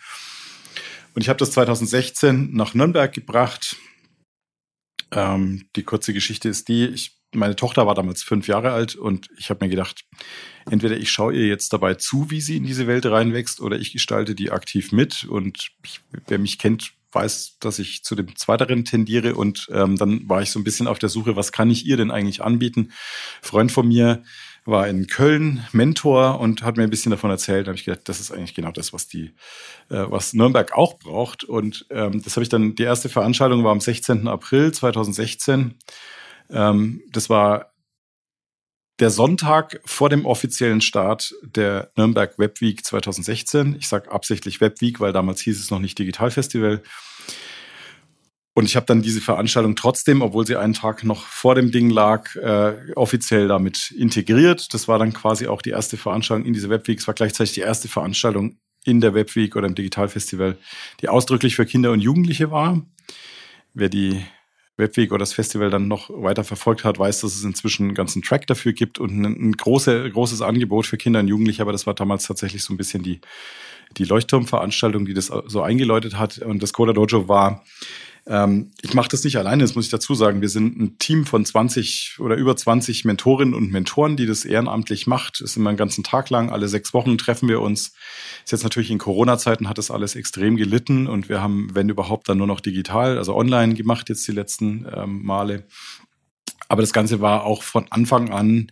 Und ich habe das 2016 nach Nürnberg gebracht. Ähm, die kurze Geschichte ist die, ich meine Tochter war damals fünf Jahre alt und ich habe mir gedacht, entweder ich schaue ihr jetzt dabei zu, wie sie in diese Welt reinwächst, oder ich gestalte die aktiv mit. Und ich, wer mich kennt, weiß, dass ich zu dem Zweiteren tendiere. Und ähm, dann war ich so ein bisschen auf der Suche, was kann ich ihr denn eigentlich anbieten? Freund von mir war in Köln Mentor und hat mir ein bisschen davon erzählt. Da habe ich gedacht, das ist eigentlich genau das, was die, äh, was Nürnberg auch braucht. Und ähm, das habe ich dann. Die erste Veranstaltung war am 16. April 2016. Ähm, das war der Sonntag vor dem offiziellen Start der Nürnberg Webweek 2016. Ich sage absichtlich Webweek, weil damals hieß es noch nicht Digitalfestival. Und ich habe dann diese Veranstaltung trotzdem, obwohl sie einen Tag noch vor dem Ding lag, äh, offiziell damit integriert. Das war dann quasi auch die erste Veranstaltung in dieser Webweek. Es war gleichzeitig die erste Veranstaltung in der Webweek oder im Digitalfestival, die ausdrücklich für Kinder und Jugendliche war. Wer die Webweg oder das Festival dann noch weiter verfolgt hat, weiß, dass es inzwischen einen ganzen Track dafür gibt und ein, ein große, großes Angebot für Kinder und Jugendliche. Aber das war damals tatsächlich so ein bisschen die, die Leuchtturmveranstaltung, die das so eingeläutet hat. Und das Coda Dojo war ähm, ich mache das nicht alleine, das muss ich dazu sagen. Wir sind ein Team von 20 oder über 20 Mentorinnen und Mentoren, die das ehrenamtlich macht. Das ist immer einen ganzen Tag lang, alle sechs Wochen treffen wir uns. Ist jetzt natürlich in Corona-Zeiten hat das alles extrem gelitten und wir haben, wenn überhaupt, dann nur noch digital, also online gemacht jetzt die letzten ähm, Male. Aber das Ganze war auch von Anfang an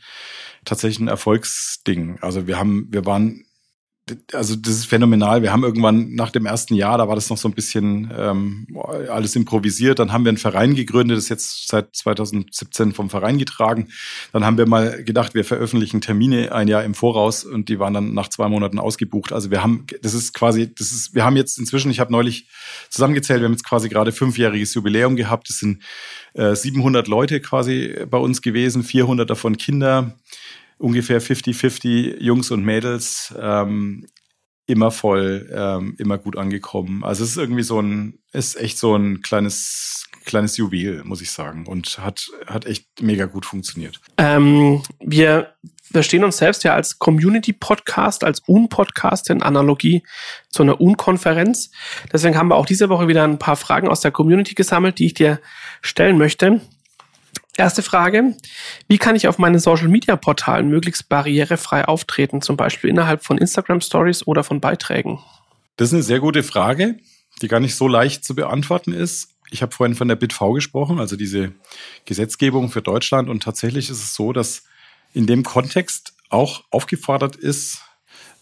tatsächlich ein Erfolgsding. Also wir haben, wir waren also das ist phänomenal. Wir haben irgendwann nach dem ersten Jahr, da war das noch so ein bisschen ähm, alles improvisiert. Dann haben wir einen Verein gegründet, das ist jetzt seit 2017 vom Verein getragen. Dann haben wir mal gedacht, wir veröffentlichen Termine ein Jahr im Voraus und die waren dann nach zwei Monaten ausgebucht. Also wir haben, das ist quasi, das ist, wir haben jetzt inzwischen, ich habe neulich zusammengezählt, wir haben jetzt quasi gerade fünfjähriges Jubiläum gehabt. Das sind äh, 700 Leute quasi bei uns gewesen, 400 davon Kinder ungefähr 50-50 Jungs und Mädels ähm, immer voll, ähm, immer gut angekommen. Also es ist irgendwie so ein, ist echt so ein kleines, kleines Juwel, muss ich sagen. Und hat, hat echt mega gut funktioniert. Ähm, wir verstehen uns selbst ja als Community-Podcast, als Un-Podcast in Analogie zu einer Un-Konferenz. Deswegen haben wir auch diese Woche wieder ein paar Fragen aus der Community gesammelt, die ich dir stellen möchte. Erste Frage. Wie kann ich auf meinen Social Media Portalen möglichst barrierefrei auftreten, zum Beispiel innerhalb von Instagram Stories oder von Beiträgen? Das ist eine sehr gute Frage, die gar nicht so leicht zu beantworten ist. Ich habe vorhin von der BitV gesprochen, also diese Gesetzgebung für Deutschland. Und tatsächlich ist es so, dass in dem Kontext auch aufgefordert ist,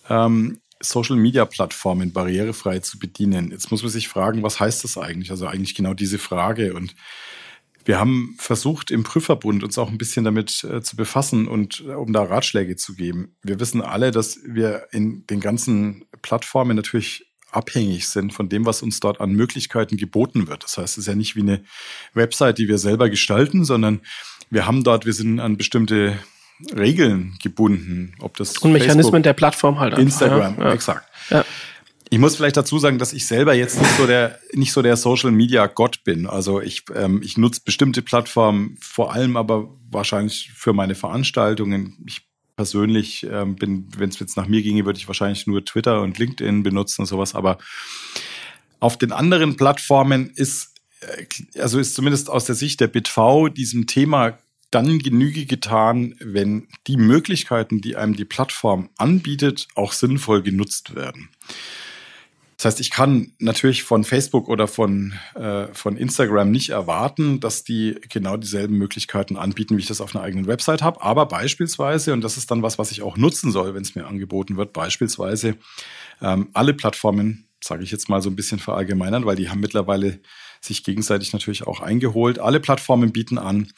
ähm, Social Media Plattformen barrierefrei zu bedienen. Jetzt muss man sich fragen, was heißt das eigentlich? Also eigentlich genau diese Frage. Und wir haben versucht, im Prüfverbund uns auch ein bisschen damit äh, zu befassen und äh, um da Ratschläge zu geben. Wir wissen alle, dass wir in den ganzen Plattformen natürlich abhängig sind von dem, was uns dort an Möglichkeiten geboten wird. Das heißt, es ist ja nicht wie eine Website, die wir selber gestalten, sondern wir haben dort, wir sind an bestimmte Regeln gebunden, ob das und Mechanismen Facebook, der Plattform halt. Einfach, Instagram, ja, ja. exakt. Ja. Ich muss vielleicht dazu sagen, dass ich selber jetzt nicht so der, nicht so der Social Media Gott bin. Also ich, ähm, ich nutze bestimmte Plattformen, vor allem aber wahrscheinlich für meine Veranstaltungen. Ich persönlich ähm, bin, wenn es jetzt nach mir ginge, würde ich wahrscheinlich nur Twitter und LinkedIn benutzen und sowas. Aber auf den anderen Plattformen ist, äh, also ist zumindest aus der Sicht der BitV diesem Thema dann Genüge getan, wenn die Möglichkeiten, die einem die Plattform anbietet, auch sinnvoll genutzt werden. Das heißt, ich kann natürlich von Facebook oder von, äh, von Instagram nicht erwarten, dass die genau dieselben Möglichkeiten anbieten, wie ich das auf einer eigenen Website habe. Aber beispielsweise, und das ist dann was, was ich auch nutzen soll, wenn es mir angeboten wird, beispielsweise ähm, alle Plattformen, sage ich jetzt mal so ein bisschen verallgemeinern, weil die haben mittlerweile sich gegenseitig natürlich auch eingeholt. Alle Plattformen bieten an,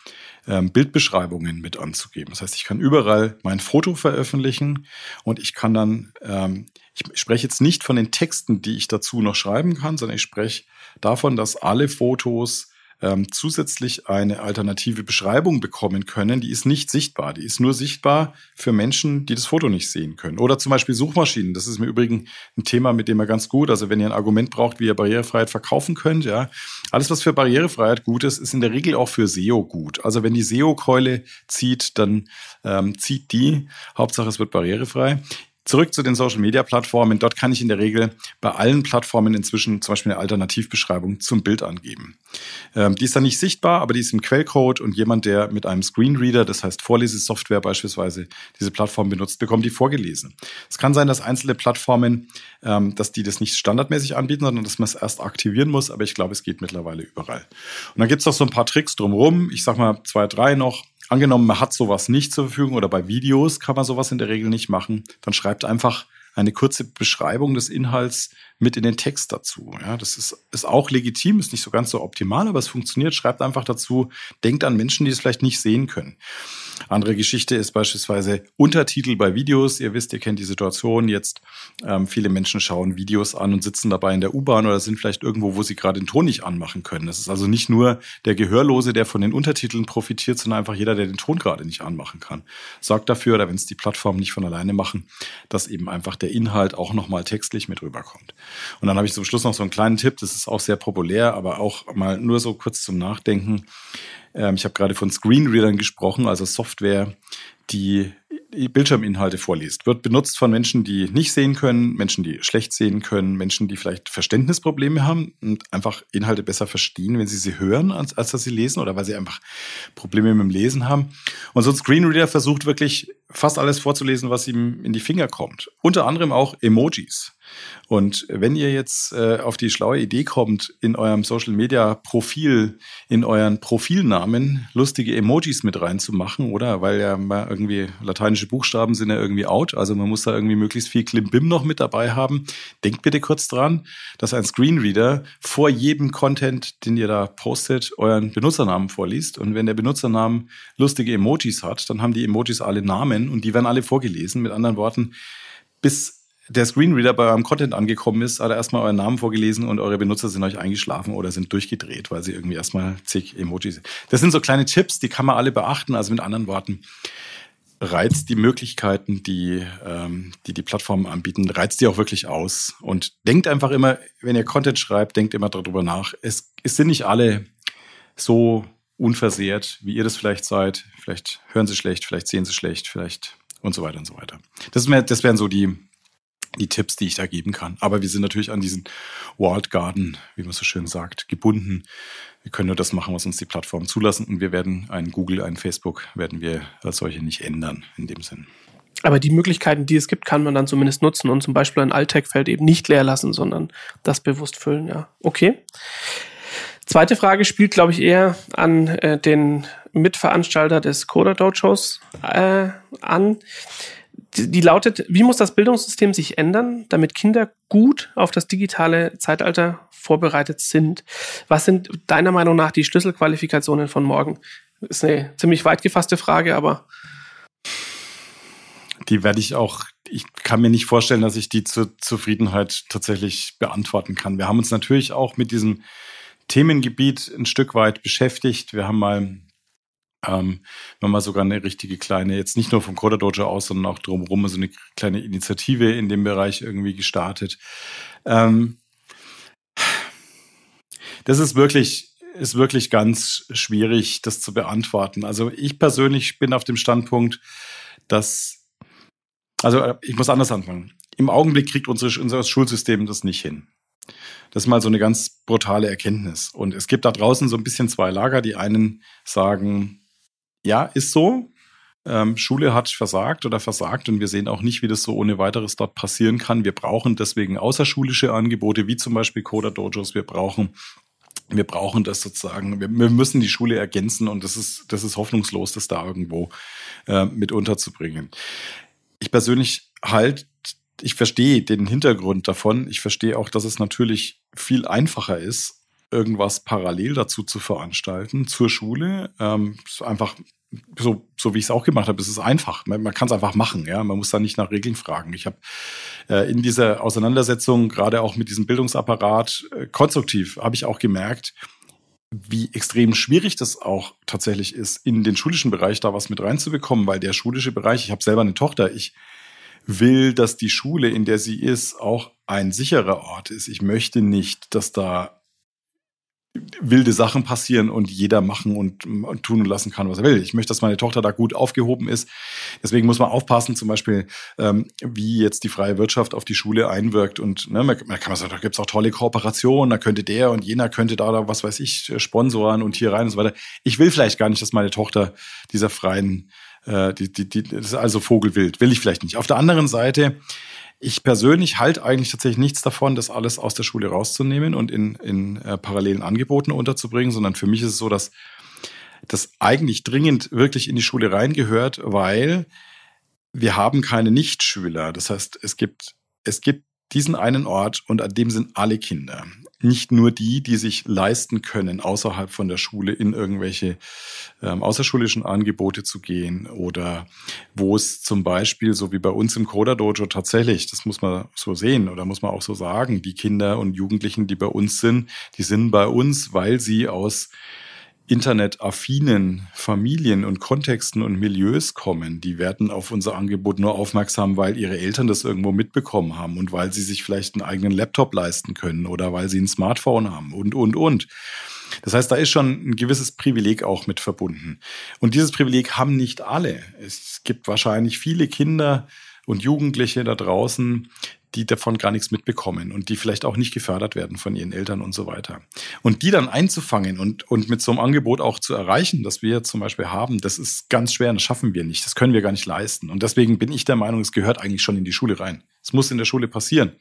ähm, Bildbeschreibungen mit anzugeben. Das heißt, ich kann überall mein Foto veröffentlichen und ich kann dann, ähm, ich spreche jetzt nicht von den Texten, die ich dazu noch schreiben kann, sondern ich spreche davon, dass alle Fotos ähm, zusätzlich eine alternative Beschreibung bekommen können, die ist nicht sichtbar. Die ist nur sichtbar für Menschen, die das Foto nicht sehen können. Oder zum Beispiel Suchmaschinen. Das ist mir übrigens ein Thema, mit dem er ganz gut, also wenn ihr ein Argument braucht, wie ihr Barrierefreiheit verkaufen könnt, ja. Alles, was für Barrierefreiheit gut ist, ist in der Regel auch für SEO gut. Also wenn die SEO-Keule zieht, dann ähm, zieht die. Hauptsache, es wird barrierefrei. Zurück zu den Social Media Plattformen. Dort kann ich in der Regel bei allen Plattformen inzwischen zum Beispiel eine Alternativbeschreibung zum Bild angeben. Ähm, die ist dann nicht sichtbar, aber die ist im Quellcode und jemand, der mit einem Screenreader, das heißt Vorlesesoftware beispielsweise, diese Plattform benutzt, bekommt die vorgelesen. Es kann sein, dass einzelne Plattformen, ähm, dass die das nicht standardmäßig anbieten, sondern dass man es erst aktivieren muss, aber ich glaube, es geht mittlerweile überall. Und dann gibt es auch so ein paar Tricks drumherum. Ich sag mal zwei, drei noch. Angenommen, man hat sowas nicht zur Verfügung oder bei Videos kann man sowas in der Regel nicht machen, dann schreibt einfach eine kurze Beschreibung des Inhalts mit in den Text dazu. Ja, das ist, ist auch legitim, ist nicht so ganz so optimal, aber es funktioniert. Schreibt einfach dazu, denkt an Menschen, die es vielleicht nicht sehen können. Andere Geschichte ist beispielsweise Untertitel bei Videos. Ihr wisst, ihr kennt die Situation jetzt. Ähm, viele Menschen schauen Videos an und sitzen dabei in der U-Bahn oder sind vielleicht irgendwo, wo sie gerade den Ton nicht anmachen können. Das ist also nicht nur der Gehörlose, der von den Untertiteln profitiert, sondern einfach jeder, der den Ton gerade nicht anmachen kann. Sorgt dafür, oder wenn es die Plattformen nicht von alleine machen, dass eben einfach der Inhalt auch nochmal textlich mit rüberkommt. Und dann habe ich zum Schluss noch so einen kleinen Tipp, das ist auch sehr populär, aber auch mal nur so kurz zum Nachdenken. Ähm, ich habe gerade von Screenreadern gesprochen, also Software, die Bildschirminhalte vorliest. Wird benutzt von Menschen, die nicht sehen können, Menschen, die schlecht sehen können, Menschen, die vielleicht Verständnisprobleme haben und einfach Inhalte besser verstehen, wenn sie sie hören, als, als dass sie lesen oder weil sie einfach Probleme mit dem Lesen haben. Und so ein Screenreader versucht wirklich fast alles vorzulesen, was ihm in die Finger kommt. Unter anderem auch Emojis. Und wenn ihr jetzt äh, auf die schlaue Idee kommt, in eurem Social Media Profil, in euren Profilnamen lustige Emojis mit reinzumachen, oder? Weil ja mal irgendwie lateinische Buchstaben sind ja irgendwie out, also man muss da irgendwie möglichst viel Klimbim noch mit dabei haben. Denkt bitte kurz dran, dass ein Screenreader vor jedem Content, den ihr da postet, euren Benutzernamen vorliest. Und wenn der Benutzernamen lustige Emojis hat, dann haben die Emojis alle Namen und die werden alle vorgelesen. Mit anderen Worten, bis der Screenreader bei eurem Content angekommen ist, hat er erstmal euren Namen vorgelesen und eure Benutzer sind euch eingeschlafen oder sind durchgedreht, weil sie irgendwie erstmal zig Emojis. Das sind so kleine Tipps, die kann man alle beachten. Also mit anderen Worten, reizt die Möglichkeiten, die, ähm, die die Plattformen anbieten, reizt die auch wirklich aus. Und denkt einfach immer, wenn ihr Content schreibt, denkt immer darüber nach. Es, es sind nicht alle so unversehrt, wie ihr das vielleicht seid. Vielleicht hören sie schlecht, vielleicht sehen sie schlecht, vielleicht und so weiter und so weiter. Das, wär, das wären so die, die Tipps, die ich da geben kann. Aber wir sind natürlich an diesen Walled Garden, wie man so schön sagt, gebunden. Wir können nur das machen, was uns die Plattformen zulassen. Und wir werden ein Google, ein Facebook, werden wir als solche nicht ändern in dem Sinn. Aber die Möglichkeiten, die es gibt, kann man dann zumindest nutzen und zum Beispiel ein Alltag-Feld eben nicht leer lassen, sondern das bewusst füllen, ja. Okay. Zweite Frage spielt, glaube ich, eher an äh, den Mitveranstalter des Coder Dojos äh, an die, die lautet, wie muss das Bildungssystem sich ändern, damit Kinder gut auf das digitale Zeitalter vorbereitet sind? Was sind deiner Meinung nach die Schlüsselqualifikationen von morgen? Ist eine ziemlich weit gefasste Frage, aber. Die werde ich auch, ich kann mir nicht vorstellen, dass ich die zur Zufriedenheit tatsächlich beantworten kann. Wir haben uns natürlich auch mit diesem Themengebiet ein Stück weit beschäftigt. Wir haben mal ähm, wir haben mal sogar eine richtige kleine, jetzt nicht nur vom Coder Dojo aus, sondern auch drumherum so eine kleine Initiative in dem Bereich irgendwie gestartet. Ähm, das ist wirklich, ist wirklich ganz schwierig, das zu beantworten. Also ich persönlich bin auf dem Standpunkt, dass, also äh, ich muss anders anfangen. Im Augenblick kriegt unsere, unser Schulsystem das nicht hin. Das ist mal so eine ganz brutale Erkenntnis. Und es gibt da draußen so ein bisschen zwei Lager. Die einen sagen, ja, ist so. Ähm, Schule hat versagt oder versagt und wir sehen auch nicht, wie das so ohne weiteres dort passieren kann. Wir brauchen deswegen außerschulische Angebote, wie zum Beispiel Coder-Dojos. Wir brauchen wir brauchen das sozusagen, wir, wir, müssen die Schule ergänzen und das ist, das ist hoffnungslos, das da irgendwo äh, mit unterzubringen. Ich persönlich halt, ich verstehe den Hintergrund davon. Ich verstehe auch, dass es natürlich viel einfacher ist, irgendwas parallel dazu zu veranstalten zur Schule. Ähm, einfach so, so wie ich es auch gemacht habe, es ist einfach. Man, man kann es einfach machen, ja. Man muss da nicht nach Regeln fragen. Ich habe äh, in dieser Auseinandersetzung, gerade auch mit diesem Bildungsapparat, äh, konstruktiv, habe ich auch gemerkt, wie extrem schwierig das auch tatsächlich ist, in den schulischen Bereich da was mit reinzubekommen, weil der schulische Bereich, ich habe selber eine Tochter, ich will, dass die Schule, in der sie ist, auch ein sicherer Ort ist. Ich möchte nicht, dass da wilde Sachen passieren und jeder machen und, und, tun und lassen kann, was er will. Ich möchte, dass meine Tochter da gut aufgehoben ist. Deswegen muss man aufpassen, zum Beispiel, ähm, wie jetzt die freie Wirtschaft auf die Schule einwirkt. Und ne, man, kann man sagen, da gibt's auch tolle Kooperationen, da könnte der und jener könnte da, da was weiß ich, sponsoren und hier rein und so weiter. Ich will vielleicht gar nicht, dass meine Tochter dieser freien, äh, die, die, die, das ist also Vogelwild. Will ich vielleicht nicht. Auf der anderen Seite ich persönlich halte eigentlich tatsächlich nichts davon, das alles aus der Schule rauszunehmen und in, in äh, parallelen Angeboten unterzubringen, sondern für mich ist es so, dass das eigentlich dringend wirklich in die Schule reingehört, weil wir haben keine Nichtschüler. Das heißt, es gibt, es gibt diesen einen Ort und an dem sind alle Kinder nicht nur die, die sich leisten können, außerhalb von der Schule in irgendwelche ähm, außerschulischen Angebote zu gehen oder wo es zum Beispiel, so wie bei uns im Coda Dojo tatsächlich, das muss man so sehen oder muss man auch so sagen, die Kinder und Jugendlichen, die bei uns sind, die sind bei uns, weil sie aus internetaffinen Familien und Kontexten und Milieus kommen, die werden auf unser Angebot nur aufmerksam, weil ihre Eltern das irgendwo mitbekommen haben und weil sie sich vielleicht einen eigenen Laptop leisten können oder weil sie ein Smartphone haben und, und, und. Das heißt, da ist schon ein gewisses Privileg auch mit verbunden. Und dieses Privileg haben nicht alle. Es gibt wahrscheinlich viele Kinder und Jugendliche da draußen, die davon gar nichts mitbekommen und die vielleicht auch nicht gefördert werden von ihren Eltern und so weiter. Und die dann einzufangen und, und mit so einem Angebot auch zu erreichen, das wir zum Beispiel haben, das ist ganz schwer und das schaffen wir nicht. Das können wir gar nicht leisten. Und deswegen bin ich der Meinung, es gehört eigentlich schon in die Schule rein. Es muss in der Schule passieren.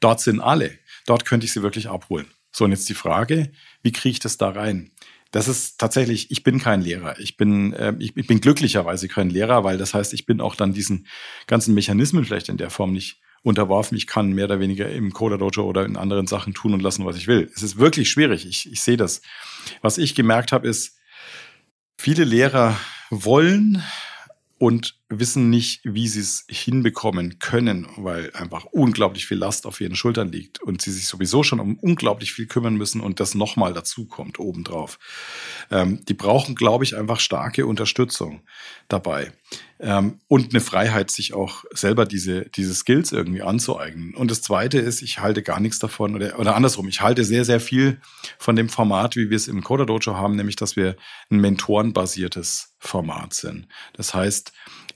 Dort sind alle. Dort könnte ich sie wirklich abholen. So, und jetzt die Frage, wie kriege ich das da rein? Das ist tatsächlich, ich bin kein Lehrer. Ich bin, äh, ich, ich bin glücklicherweise kein Lehrer, weil das heißt, ich bin auch dann diesen ganzen Mechanismen vielleicht in der Form nicht unterworfen. Ich kann mehr oder weniger im Coder Dojo oder in anderen Sachen tun und lassen, was ich will. Es ist wirklich schwierig. Ich, ich sehe das. Was ich gemerkt habe, ist, viele Lehrer wollen und wissen nicht, wie sie es hinbekommen können, weil einfach unglaublich viel Last auf ihren Schultern liegt und sie sich sowieso schon um unglaublich viel kümmern müssen und das nochmal dazu kommt obendrauf. Ähm, die brauchen, glaube ich, einfach starke Unterstützung dabei ähm, und eine Freiheit, sich auch selber diese, diese Skills irgendwie anzueignen. Und das Zweite ist, ich halte gar nichts davon oder, oder andersrum, ich halte sehr, sehr viel von dem Format, wie wir es im Coder Dojo haben, nämlich, dass wir ein mentorenbasiertes Format sind. Das heißt,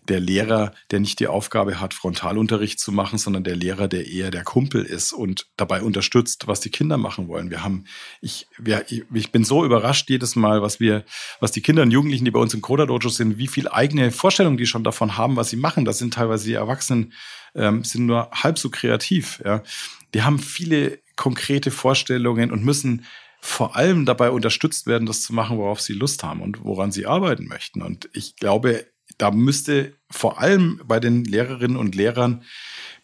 der Lehrer, der nicht die Aufgabe hat, Frontalunterricht zu machen, sondern der Lehrer, der eher der Kumpel ist und dabei unterstützt, was die Kinder machen wollen. Wir haben, ich, wir, ich bin so überrascht jedes Mal, was wir, was die Kinder und Jugendlichen, die bei uns im Coda Dojo sind, wie viel eigene Vorstellungen die schon davon haben, was sie machen. Das sind teilweise die Erwachsenen, ähm, sind nur halb so kreativ. Ja. Die haben viele konkrete Vorstellungen und müssen vor allem dabei unterstützt werden, das zu machen, worauf sie Lust haben und woran sie arbeiten möchten. Und ich glaube, da müsste vor allem bei den Lehrerinnen und Lehrern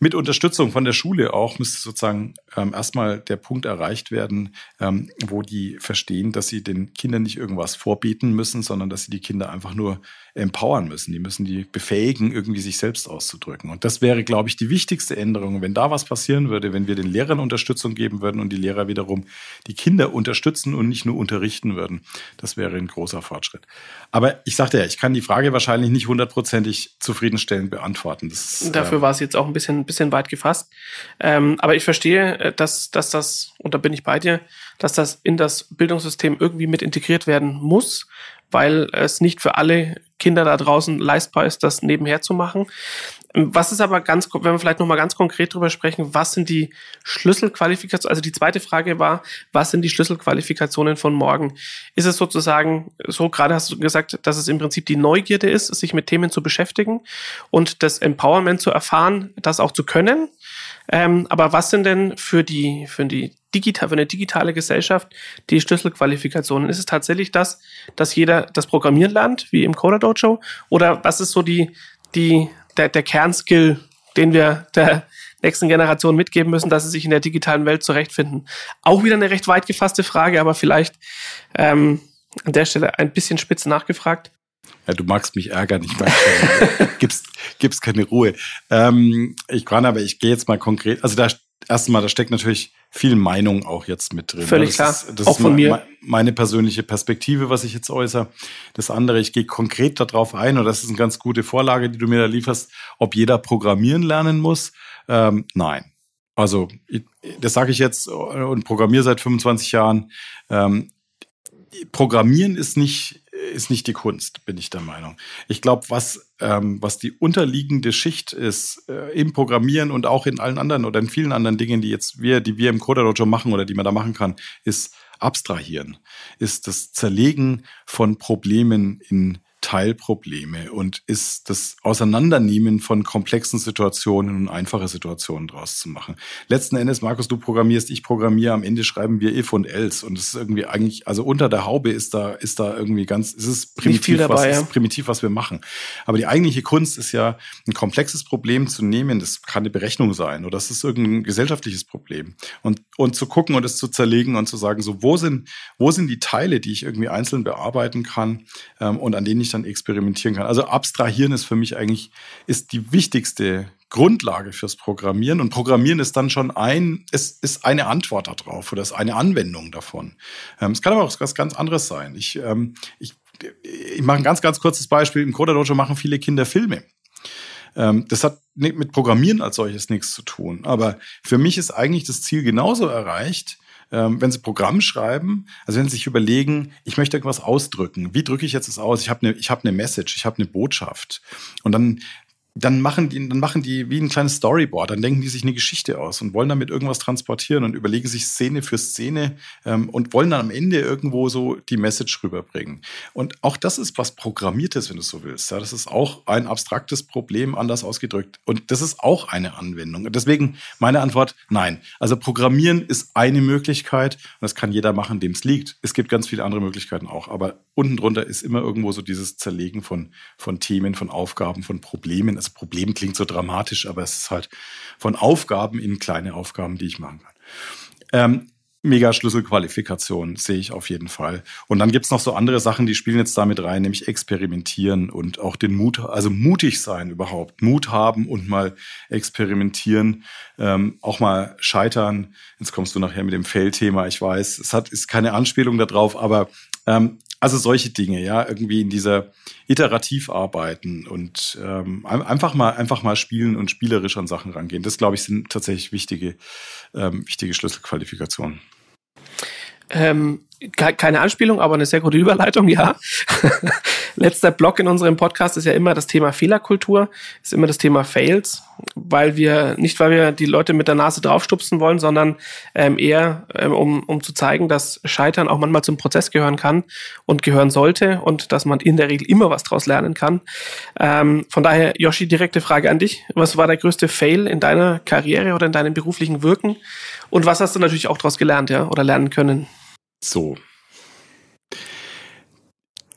mit Unterstützung von der Schule auch müsste sozusagen ähm, erstmal der Punkt erreicht werden, ähm, wo die verstehen, dass sie den Kindern nicht irgendwas vorbieten müssen, sondern dass sie die Kinder einfach nur empowern müssen. Die müssen die befähigen, irgendwie sich selbst auszudrücken. Und das wäre, glaube ich, die wichtigste Änderung. Wenn da was passieren würde, wenn wir den Lehrern Unterstützung geben würden und die Lehrer wiederum die Kinder unterstützen und nicht nur unterrichten würden, das wäre ein großer Fortschritt. Aber ich sagte ja, ich kann die Frage wahrscheinlich nicht hundertprozentig zufriedenstellend beantworten. Das, Dafür äh, war es jetzt auch ein bisschen, bisschen weit gefasst. Ähm, aber ich verstehe, äh, dass, dass das, und da bin ich bei dir, dass das in das Bildungssystem irgendwie mit integriert werden muss, weil es nicht für alle Kinder da draußen leistbar ist, das nebenher zu machen. Was ist aber ganz, wenn wir vielleicht nochmal ganz konkret drüber sprechen, was sind die Schlüsselqualifikationen? Also die zweite Frage war, was sind die Schlüsselqualifikationen von morgen? Ist es sozusagen, so gerade hast du gesagt, dass es im Prinzip die Neugierde ist, sich mit Themen zu beschäftigen und das Empowerment zu erfahren, das auch zu können? Ähm, aber was sind denn für die, für die digital, für eine digitale Gesellschaft die Schlüsselqualifikationen? Ist es tatsächlich das, dass jeder das Programmieren lernt, wie im Coder Dojo? Oder was ist so die, die, der, der Kernskill, den wir der nächsten Generation mitgeben müssen, dass sie sich in der digitalen Welt zurechtfinden? Auch wieder eine recht weit gefasste Frage, aber vielleicht ähm, an der Stelle ein bisschen spitz nachgefragt. Ja, du magst mich ärgern, ich mag gibst, gibst keine Ruhe. Ähm, ich kann aber, ich gehe jetzt mal konkret, also da erstmal, da steckt natürlich viel Meinung auch jetzt mit drin. Völlig das klar. Ist, das auch ist von me mir. meine persönliche Perspektive, was ich jetzt äußere. Das andere, ich gehe konkret darauf ein, und das ist eine ganz gute Vorlage, die du mir da lieferst, ob jeder programmieren lernen muss. Ähm, nein. Also, das sage ich jetzt und programmiere seit 25 Jahren. Ähm, Programmieren ist nicht ist nicht die Kunst, bin ich der Meinung. Ich glaube, was, ähm, was die unterliegende Schicht ist äh, im Programmieren und auch in allen anderen oder in vielen anderen Dingen, die jetzt wir, die wir im Coder Dojo machen oder die man da machen kann, ist abstrahieren, ist das Zerlegen von Problemen in Teilprobleme und ist das Auseinandernehmen von komplexen Situationen und einfache Situationen draus zu machen. Letzten Endes, Markus, du programmierst, ich programmiere, am Ende schreiben wir if und else und es ist irgendwie eigentlich, also unter der Haube ist da, ist da irgendwie ganz, es ist primitiv, dabei, was, ja. ist primitiv, was wir machen. Aber die eigentliche Kunst ist ja, ein komplexes Problem zu nehmen, das kann eine Berechnung sein oder das ist irgendein gesellschaftliches Problem und, und zu gucken und es zu zerlegen und zu sagen, so, wo sind, wo sind die Teile, die ich irgendwie einzeln bearbeiten kann ähm, und an denen ich dann experimentieren kann. Also abstrahieren ist für mich eigentlich, ist die wichtigste Grundlage fürs Programmieren. Und Programmieren ist dann schon ein, es ist eine Antwort darauf oder ist eine Anwendung davon. Ähm, es kann aber auch was ganz anderes sein. Ich, ähm, ich, ich mache ein ganz, ganz kurzes Beispiel. Im Coder Dojo machen viele Kinder Filme. Ähm, das hat mit Programmieren als solches nichts zu tun. Aber für mich ist eigentlich das Ziel genauso erreicht, ähm, wenn Sie Programm schreiben, also wenn Sie sich überlegen, ich möchte irgendwas ausdrücken, wie drücke ich jetzt das aus? Ich habe eine, ich habe eine Message, ich habe eine Botschaft und dann dann machen die, dann machen die wie ein kleines Storyboard, dann denken die sich eine Geschichte aus und wollen damit irgendwas transportieren und überlegen sich Szene für Szene ähm, und wollen dann am Ende irgendwo so die Message rüberbringen. Und auch das ist was Programmiertes, wenn du so willst. Ja, das ist auch ein abstraktes Problem, anders ausgedrückt. Und das ist auch eine Anwendung. Deswegen meine Antwort, nein. Also Programmieren ist eine Möglichkeit und das kann jeder machen, dem es liegt. Es gibt ganz viele andere Möglichkeiten auch, aber unten drunter ist immer irgendwo so dieses Zerlegen von, von Themen, von Aufgaben, von Problemen. Das Problem klingt so dramatisch, aber es ist halt von Aufgaben in kleine Aufgaben, die ich machen kann. Ähm, mega Schlüsselqualifikation sehe ich auf jeden Fall. Und dann gibt's noch so andere Sachen, die spielen jetzt damit rein, nämlich experimentieren und auch den Mut, also mutig sein überhaupt, Mut haben und mal experimentieren, ähm, auch mal scheitern. Jetzt kommst du nachher mit dem Fail-Thema, ich weiß, es hat ist keine Anspielung darauf, aber ähm, also solche Dinge, ja, irgendwie in dieser iterativ arbeiten und ähm, einfach mal einfach mal spielen und spielerisch an Sachen rangehen. Das glaube ich sind tatsächlich wichtige ähm, wichtige Schlüsselqualifikationen. Ähm, keine Anspielung, aber eine sehr gute Überleitung, ja. Letzter Block in unserem Podcast ist ja immer das Thema Fehlerkultur, ist immer das Thema Fails, weil wir, nicht weil wir die Leute mit der Nase draufstupsen wollen, sondern ähm, eher, ähm, um, um zu zeigen, dass Scheitern auch manchmal zum Prozess gehören kann und gehören sollte und dass man in der Regel immer was draus lernen kann. Ähm, von daher, Yoshi, direkte Frage an dich. Was war der größte Fail in deiner Karriere oder in deinem beruflichen Wirken? Und was hast du natürlich auch daraus gelernt, ja, oder lernen können? So.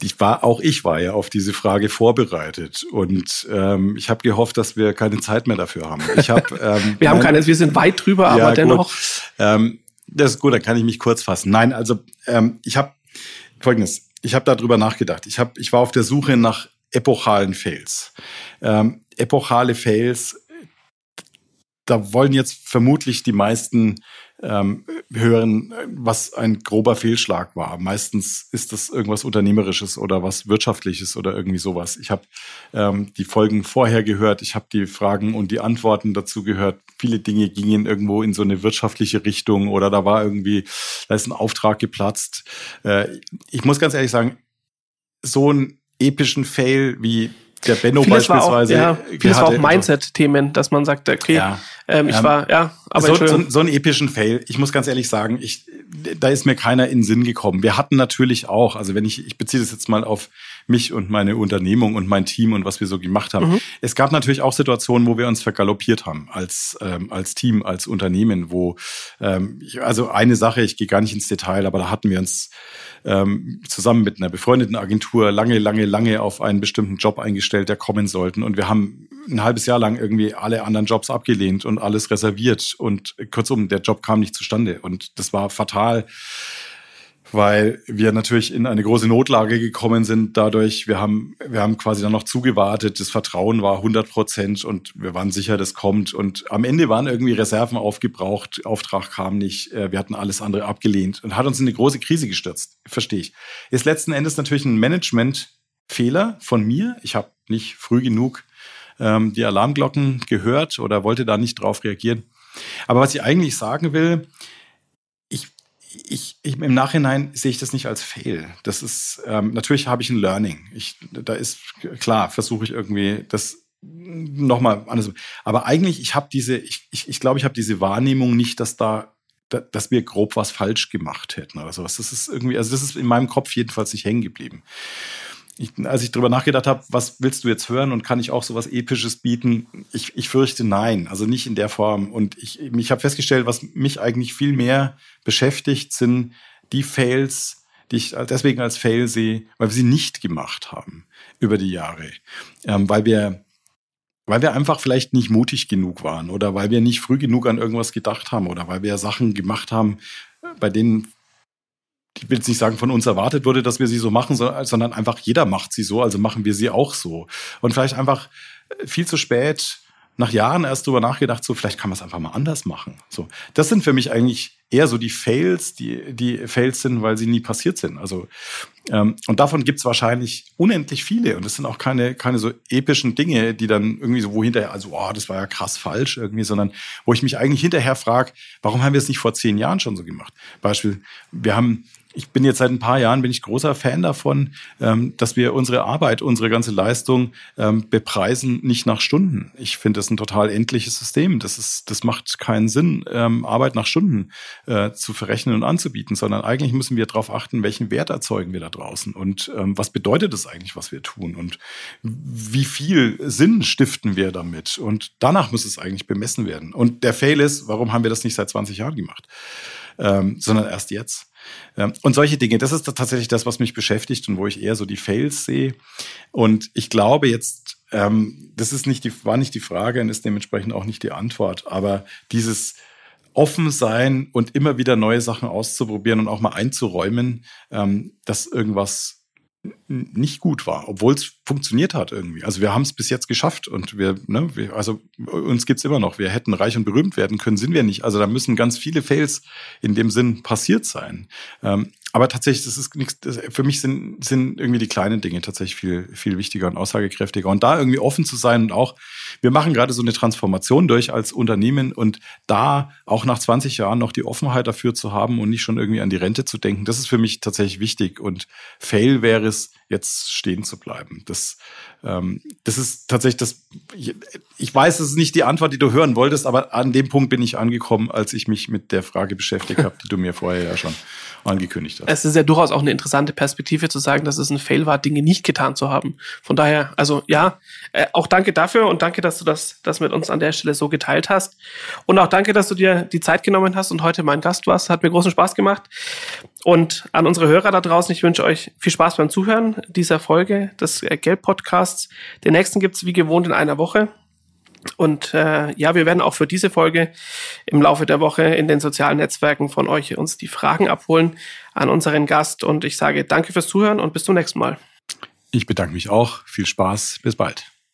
Ich war, auch ich war ja auf diese Frage vorbereitet und ähm, ich habe gehofft, dass wir keine Zeit mehr dafür haben. Ich hab, ähm, wir haben keine, wir sind weit drüber, aber ja, dennoch. Ähm, das ist gut, dann kann ich mich kurz fassen. Nein, also ähm, ich habe folgendes, ich habe darüber nachgedacht. Ich, hab, ich war auf der Suche nach epochalen Fails. Ähm, epochale Fails, da wollen jetzt vermutlich die meisten ähm, hören, was ein grober Fehlschlag war. Meistens ist das irgendwas Unternehmerisches oder was Wirtschaftliches oder irgendwie sowas. Ich habe ähm, die Folgen vorher gehört, ich habe die Fragen und die Antworten dazu gehört. Viele Dinge gingen irgendwo in so eine wirtschaftliche Richtung oder da war irgendwie, da ist ein Auftrag geplatzt. Äh, ich muss ganz ehrlich sagen, so einen epischen Fail wie der Benno vieles beispielsweise. War auch, ja, vieles war auch Mindset-Themen, dass man sagt, okay, ja, ähm, ich ähm, war, ja, aber so, so, so einen epischen Fail. Ich muss ganz ehrlich sagen, ich, da ist mir keiner in den Sinn gekommen. Wir hatten natürlich auch, also wenn ich, ich beziehe das jetzt mal auf mich und meine Unternehmung und mein Team und was wir so gemacht haben. Mhm. Es gab natürlich auch Situationen, wo wir uns vergaloppiert haben als ähm, als Team, als Unternehmen, wo ähm, also eine Sache, ich gehe gar nicht ins Detail, aber da hatten wir uns ähm, zusammen mit einer befreundeten Agentur lange, lange, lange auf einen bestimmten Job eingestellt, der kommen sollten. Und wir haben ein halbes Jahr lang irgendwie alle anderen Jobs abgelehnt und alles reserviert. Und kurzum, der Job kam nicht zustande. Und das war fatal weil wir natürlich in eine große Notlage gekommen sind. Dadurch, wir haben, wir haben quasi dann noch zugewartet. Das Vertrauen war 100 Prozent und wir waren sicher, das kommt. Und am Ende waren irgendwie Reserven aufgebraucht. Auftrag kam nicht. Äh, wir hatten alles andere abgelehnt und hat uns in eine große Krise gestürzt. Verstehe ich. Ist letzten Endes natürlich ein Managementfehler von mir. Ich habe nicht früh genug ähm, die Alarmglocken gehört oder wollte da nicht drauf reagieren. Aber was ich eigentlich sagen will, ich, ich, im Nachhinein sehe ich das nicht als Fail. Das ist ähm, natürlich habe ich ein Learning. Ich, da ist klar, versuche ich irgendwie das nochmal anders. Aber eigentlich, ich habe diese, ich, ich, ich glaube, ich habe diese Wahrnehmung nicht, dass da, dass wir grob was falsch gemacht hätten oder sowas. Das ist irgendwie, also das ist in meinem Kopf jedenfalls nicht hängen geblieben ich, als ich drüber nachgedacht habe, was willst du jetzt hören und kann ich auch sowas Episches bieten? Ich, ich fürchte nein, also nicht in der Form. Und ich, ich habe festgestellt, was mich eigentlich viel mehr beschäftigt, sind die Fails, die ich deswegen als Fail sehe, weil wir sie nicht gemacht haben über die Jahre. Ähm, weil wir weil wir einfach vielleicht nicht mutig genug waren oder weil wir nicht früh genug an irgendwas gedacht haben oder weil wir Sachen gemacht haben, bei denen ich will jetzt nicht sagen, von uns erwartet wurde, dass wir sie so machen, sondern einfach jeder macht sie so, also machen wir sie auch so. Und vielleicht einfach äh, viel zu spät nach Jahren erst drüber nachgedacht, so vielleicht kann man es einfach mal anders machen. So, das sind für mich eigentlich eher so die Fails, die die Fails sind, weil sie nie passiert sind. Also ähm, und davon gibt's wahrscheinlich unendlich viele und das sind auch keine keine so epischen Dinge, die dann irgendwie so wo hinterher, also oh, das war ja krass falsch irgendwie, sondern wo ich mich eigentlich hinterher frage, warum haben wir es nicht vor zehn Jahren schon so gemacht? Beispiel, wir haben ich bin jetzt seit ein paar Jahren bin ich großer Fan davon, ähm, dass wir unsere Arbeit, unsere ganze Leistung ähm, bepreisen nicht nach Stunden. Ich finde das ein total endliches System. Das ist, das macht keinen Sinn, ähm, Arbeit nach Stunden äh, zu verrechnen und anzubieten, sondern eigentlich müssen wir darauf achten, welchen Wert erzeugen wir da draußen und ähm, was bedeutet es eigentlich, was wir tun und wie viel Sinn stiften wir damit und danach muss es eigentlich bemessen werden. Und der Fail ist, warum haben wir das nicht seit 20 Jahren gemacht, ähm, sondern erst jetzt. Ähm, und solche Dinge, das ist tatsächlich das, was mich beschäftigt und wo ich eher so die Fails sehe. Und ich glaube jetzt, ähm, das ist nicht die, war nicht die Frage und ist dementsprechend auch nicht die Antwort, aber dieses offen sein und immer wieder neue Sachen auszuprobieren und auch mal einzuräumen, ähm, dass irgendwas nicht gut war, obwohl es funktioniert hat irgendwie. Also wir haben es bis jetzt geschafft und wir, ne, wir, also uns gibt's immer noch. Wir hätten reich und berühmt werden können, sind wir nicht. Also da müssen ganz viele Fails in dem Sinn passiert sein. Ähm, aber tatsächlich, das ist nichts, für mich sind, sind irgendwie die kleinen Dinge tatsächlich viel, viel wichtiger und aussagekräftiger. Und da irgendwie offen zu sein und auch, wir machen gerade so eine Transformation durch als Unternehmen und da auch nach 20 Jahren noch die Offenheit dafür zu haben und nicht schon irgendwie an die Rente zu denken, das ist für mich tatsächlich wichtig. Und Fail wäre es, jetzt stehen zu bleiben. Das, ähm, das ist tatsächlich das, ich, weiß, es ist nicht die Antwort, die du hören wolltest, aber an dem Punkt bin ich angekommen, als ich mich mit der Frage beschäftigt habe, die du mir vorher ja schon angekündigt hast. Es ist ja durchaus auch eine interessante Perspektive zu sagen, dass es ein Fail war, Dinge nicht getan zu haben. Von daher, also ja, äh, auch danke dafür und danke, dass du das, das mit uns an der Stelle so geteilt hast. Und auch danke, dass du dir die Zeit genommen hast und heute mein Gast warst. Hat mir großen Spaß gemacht. Und an unsere Hörer da draußen, ich wünsche euch viel Spaß beim Zuhören dieser Folge des äh, Geld-Podcasts. Den nächsten gibt's wie gewohnt in einer Woche. Und äh, ja, wir werden auch für diese Folge im Laufe der Woche in den sozialen Netzwerken von euch uns die Fragen abholen an unseren Gast. Und ich sage danke fürs Zuhören und bis zum nächsten Mal. Ich bedanke mich auch. Viel Spaß. Bis bald.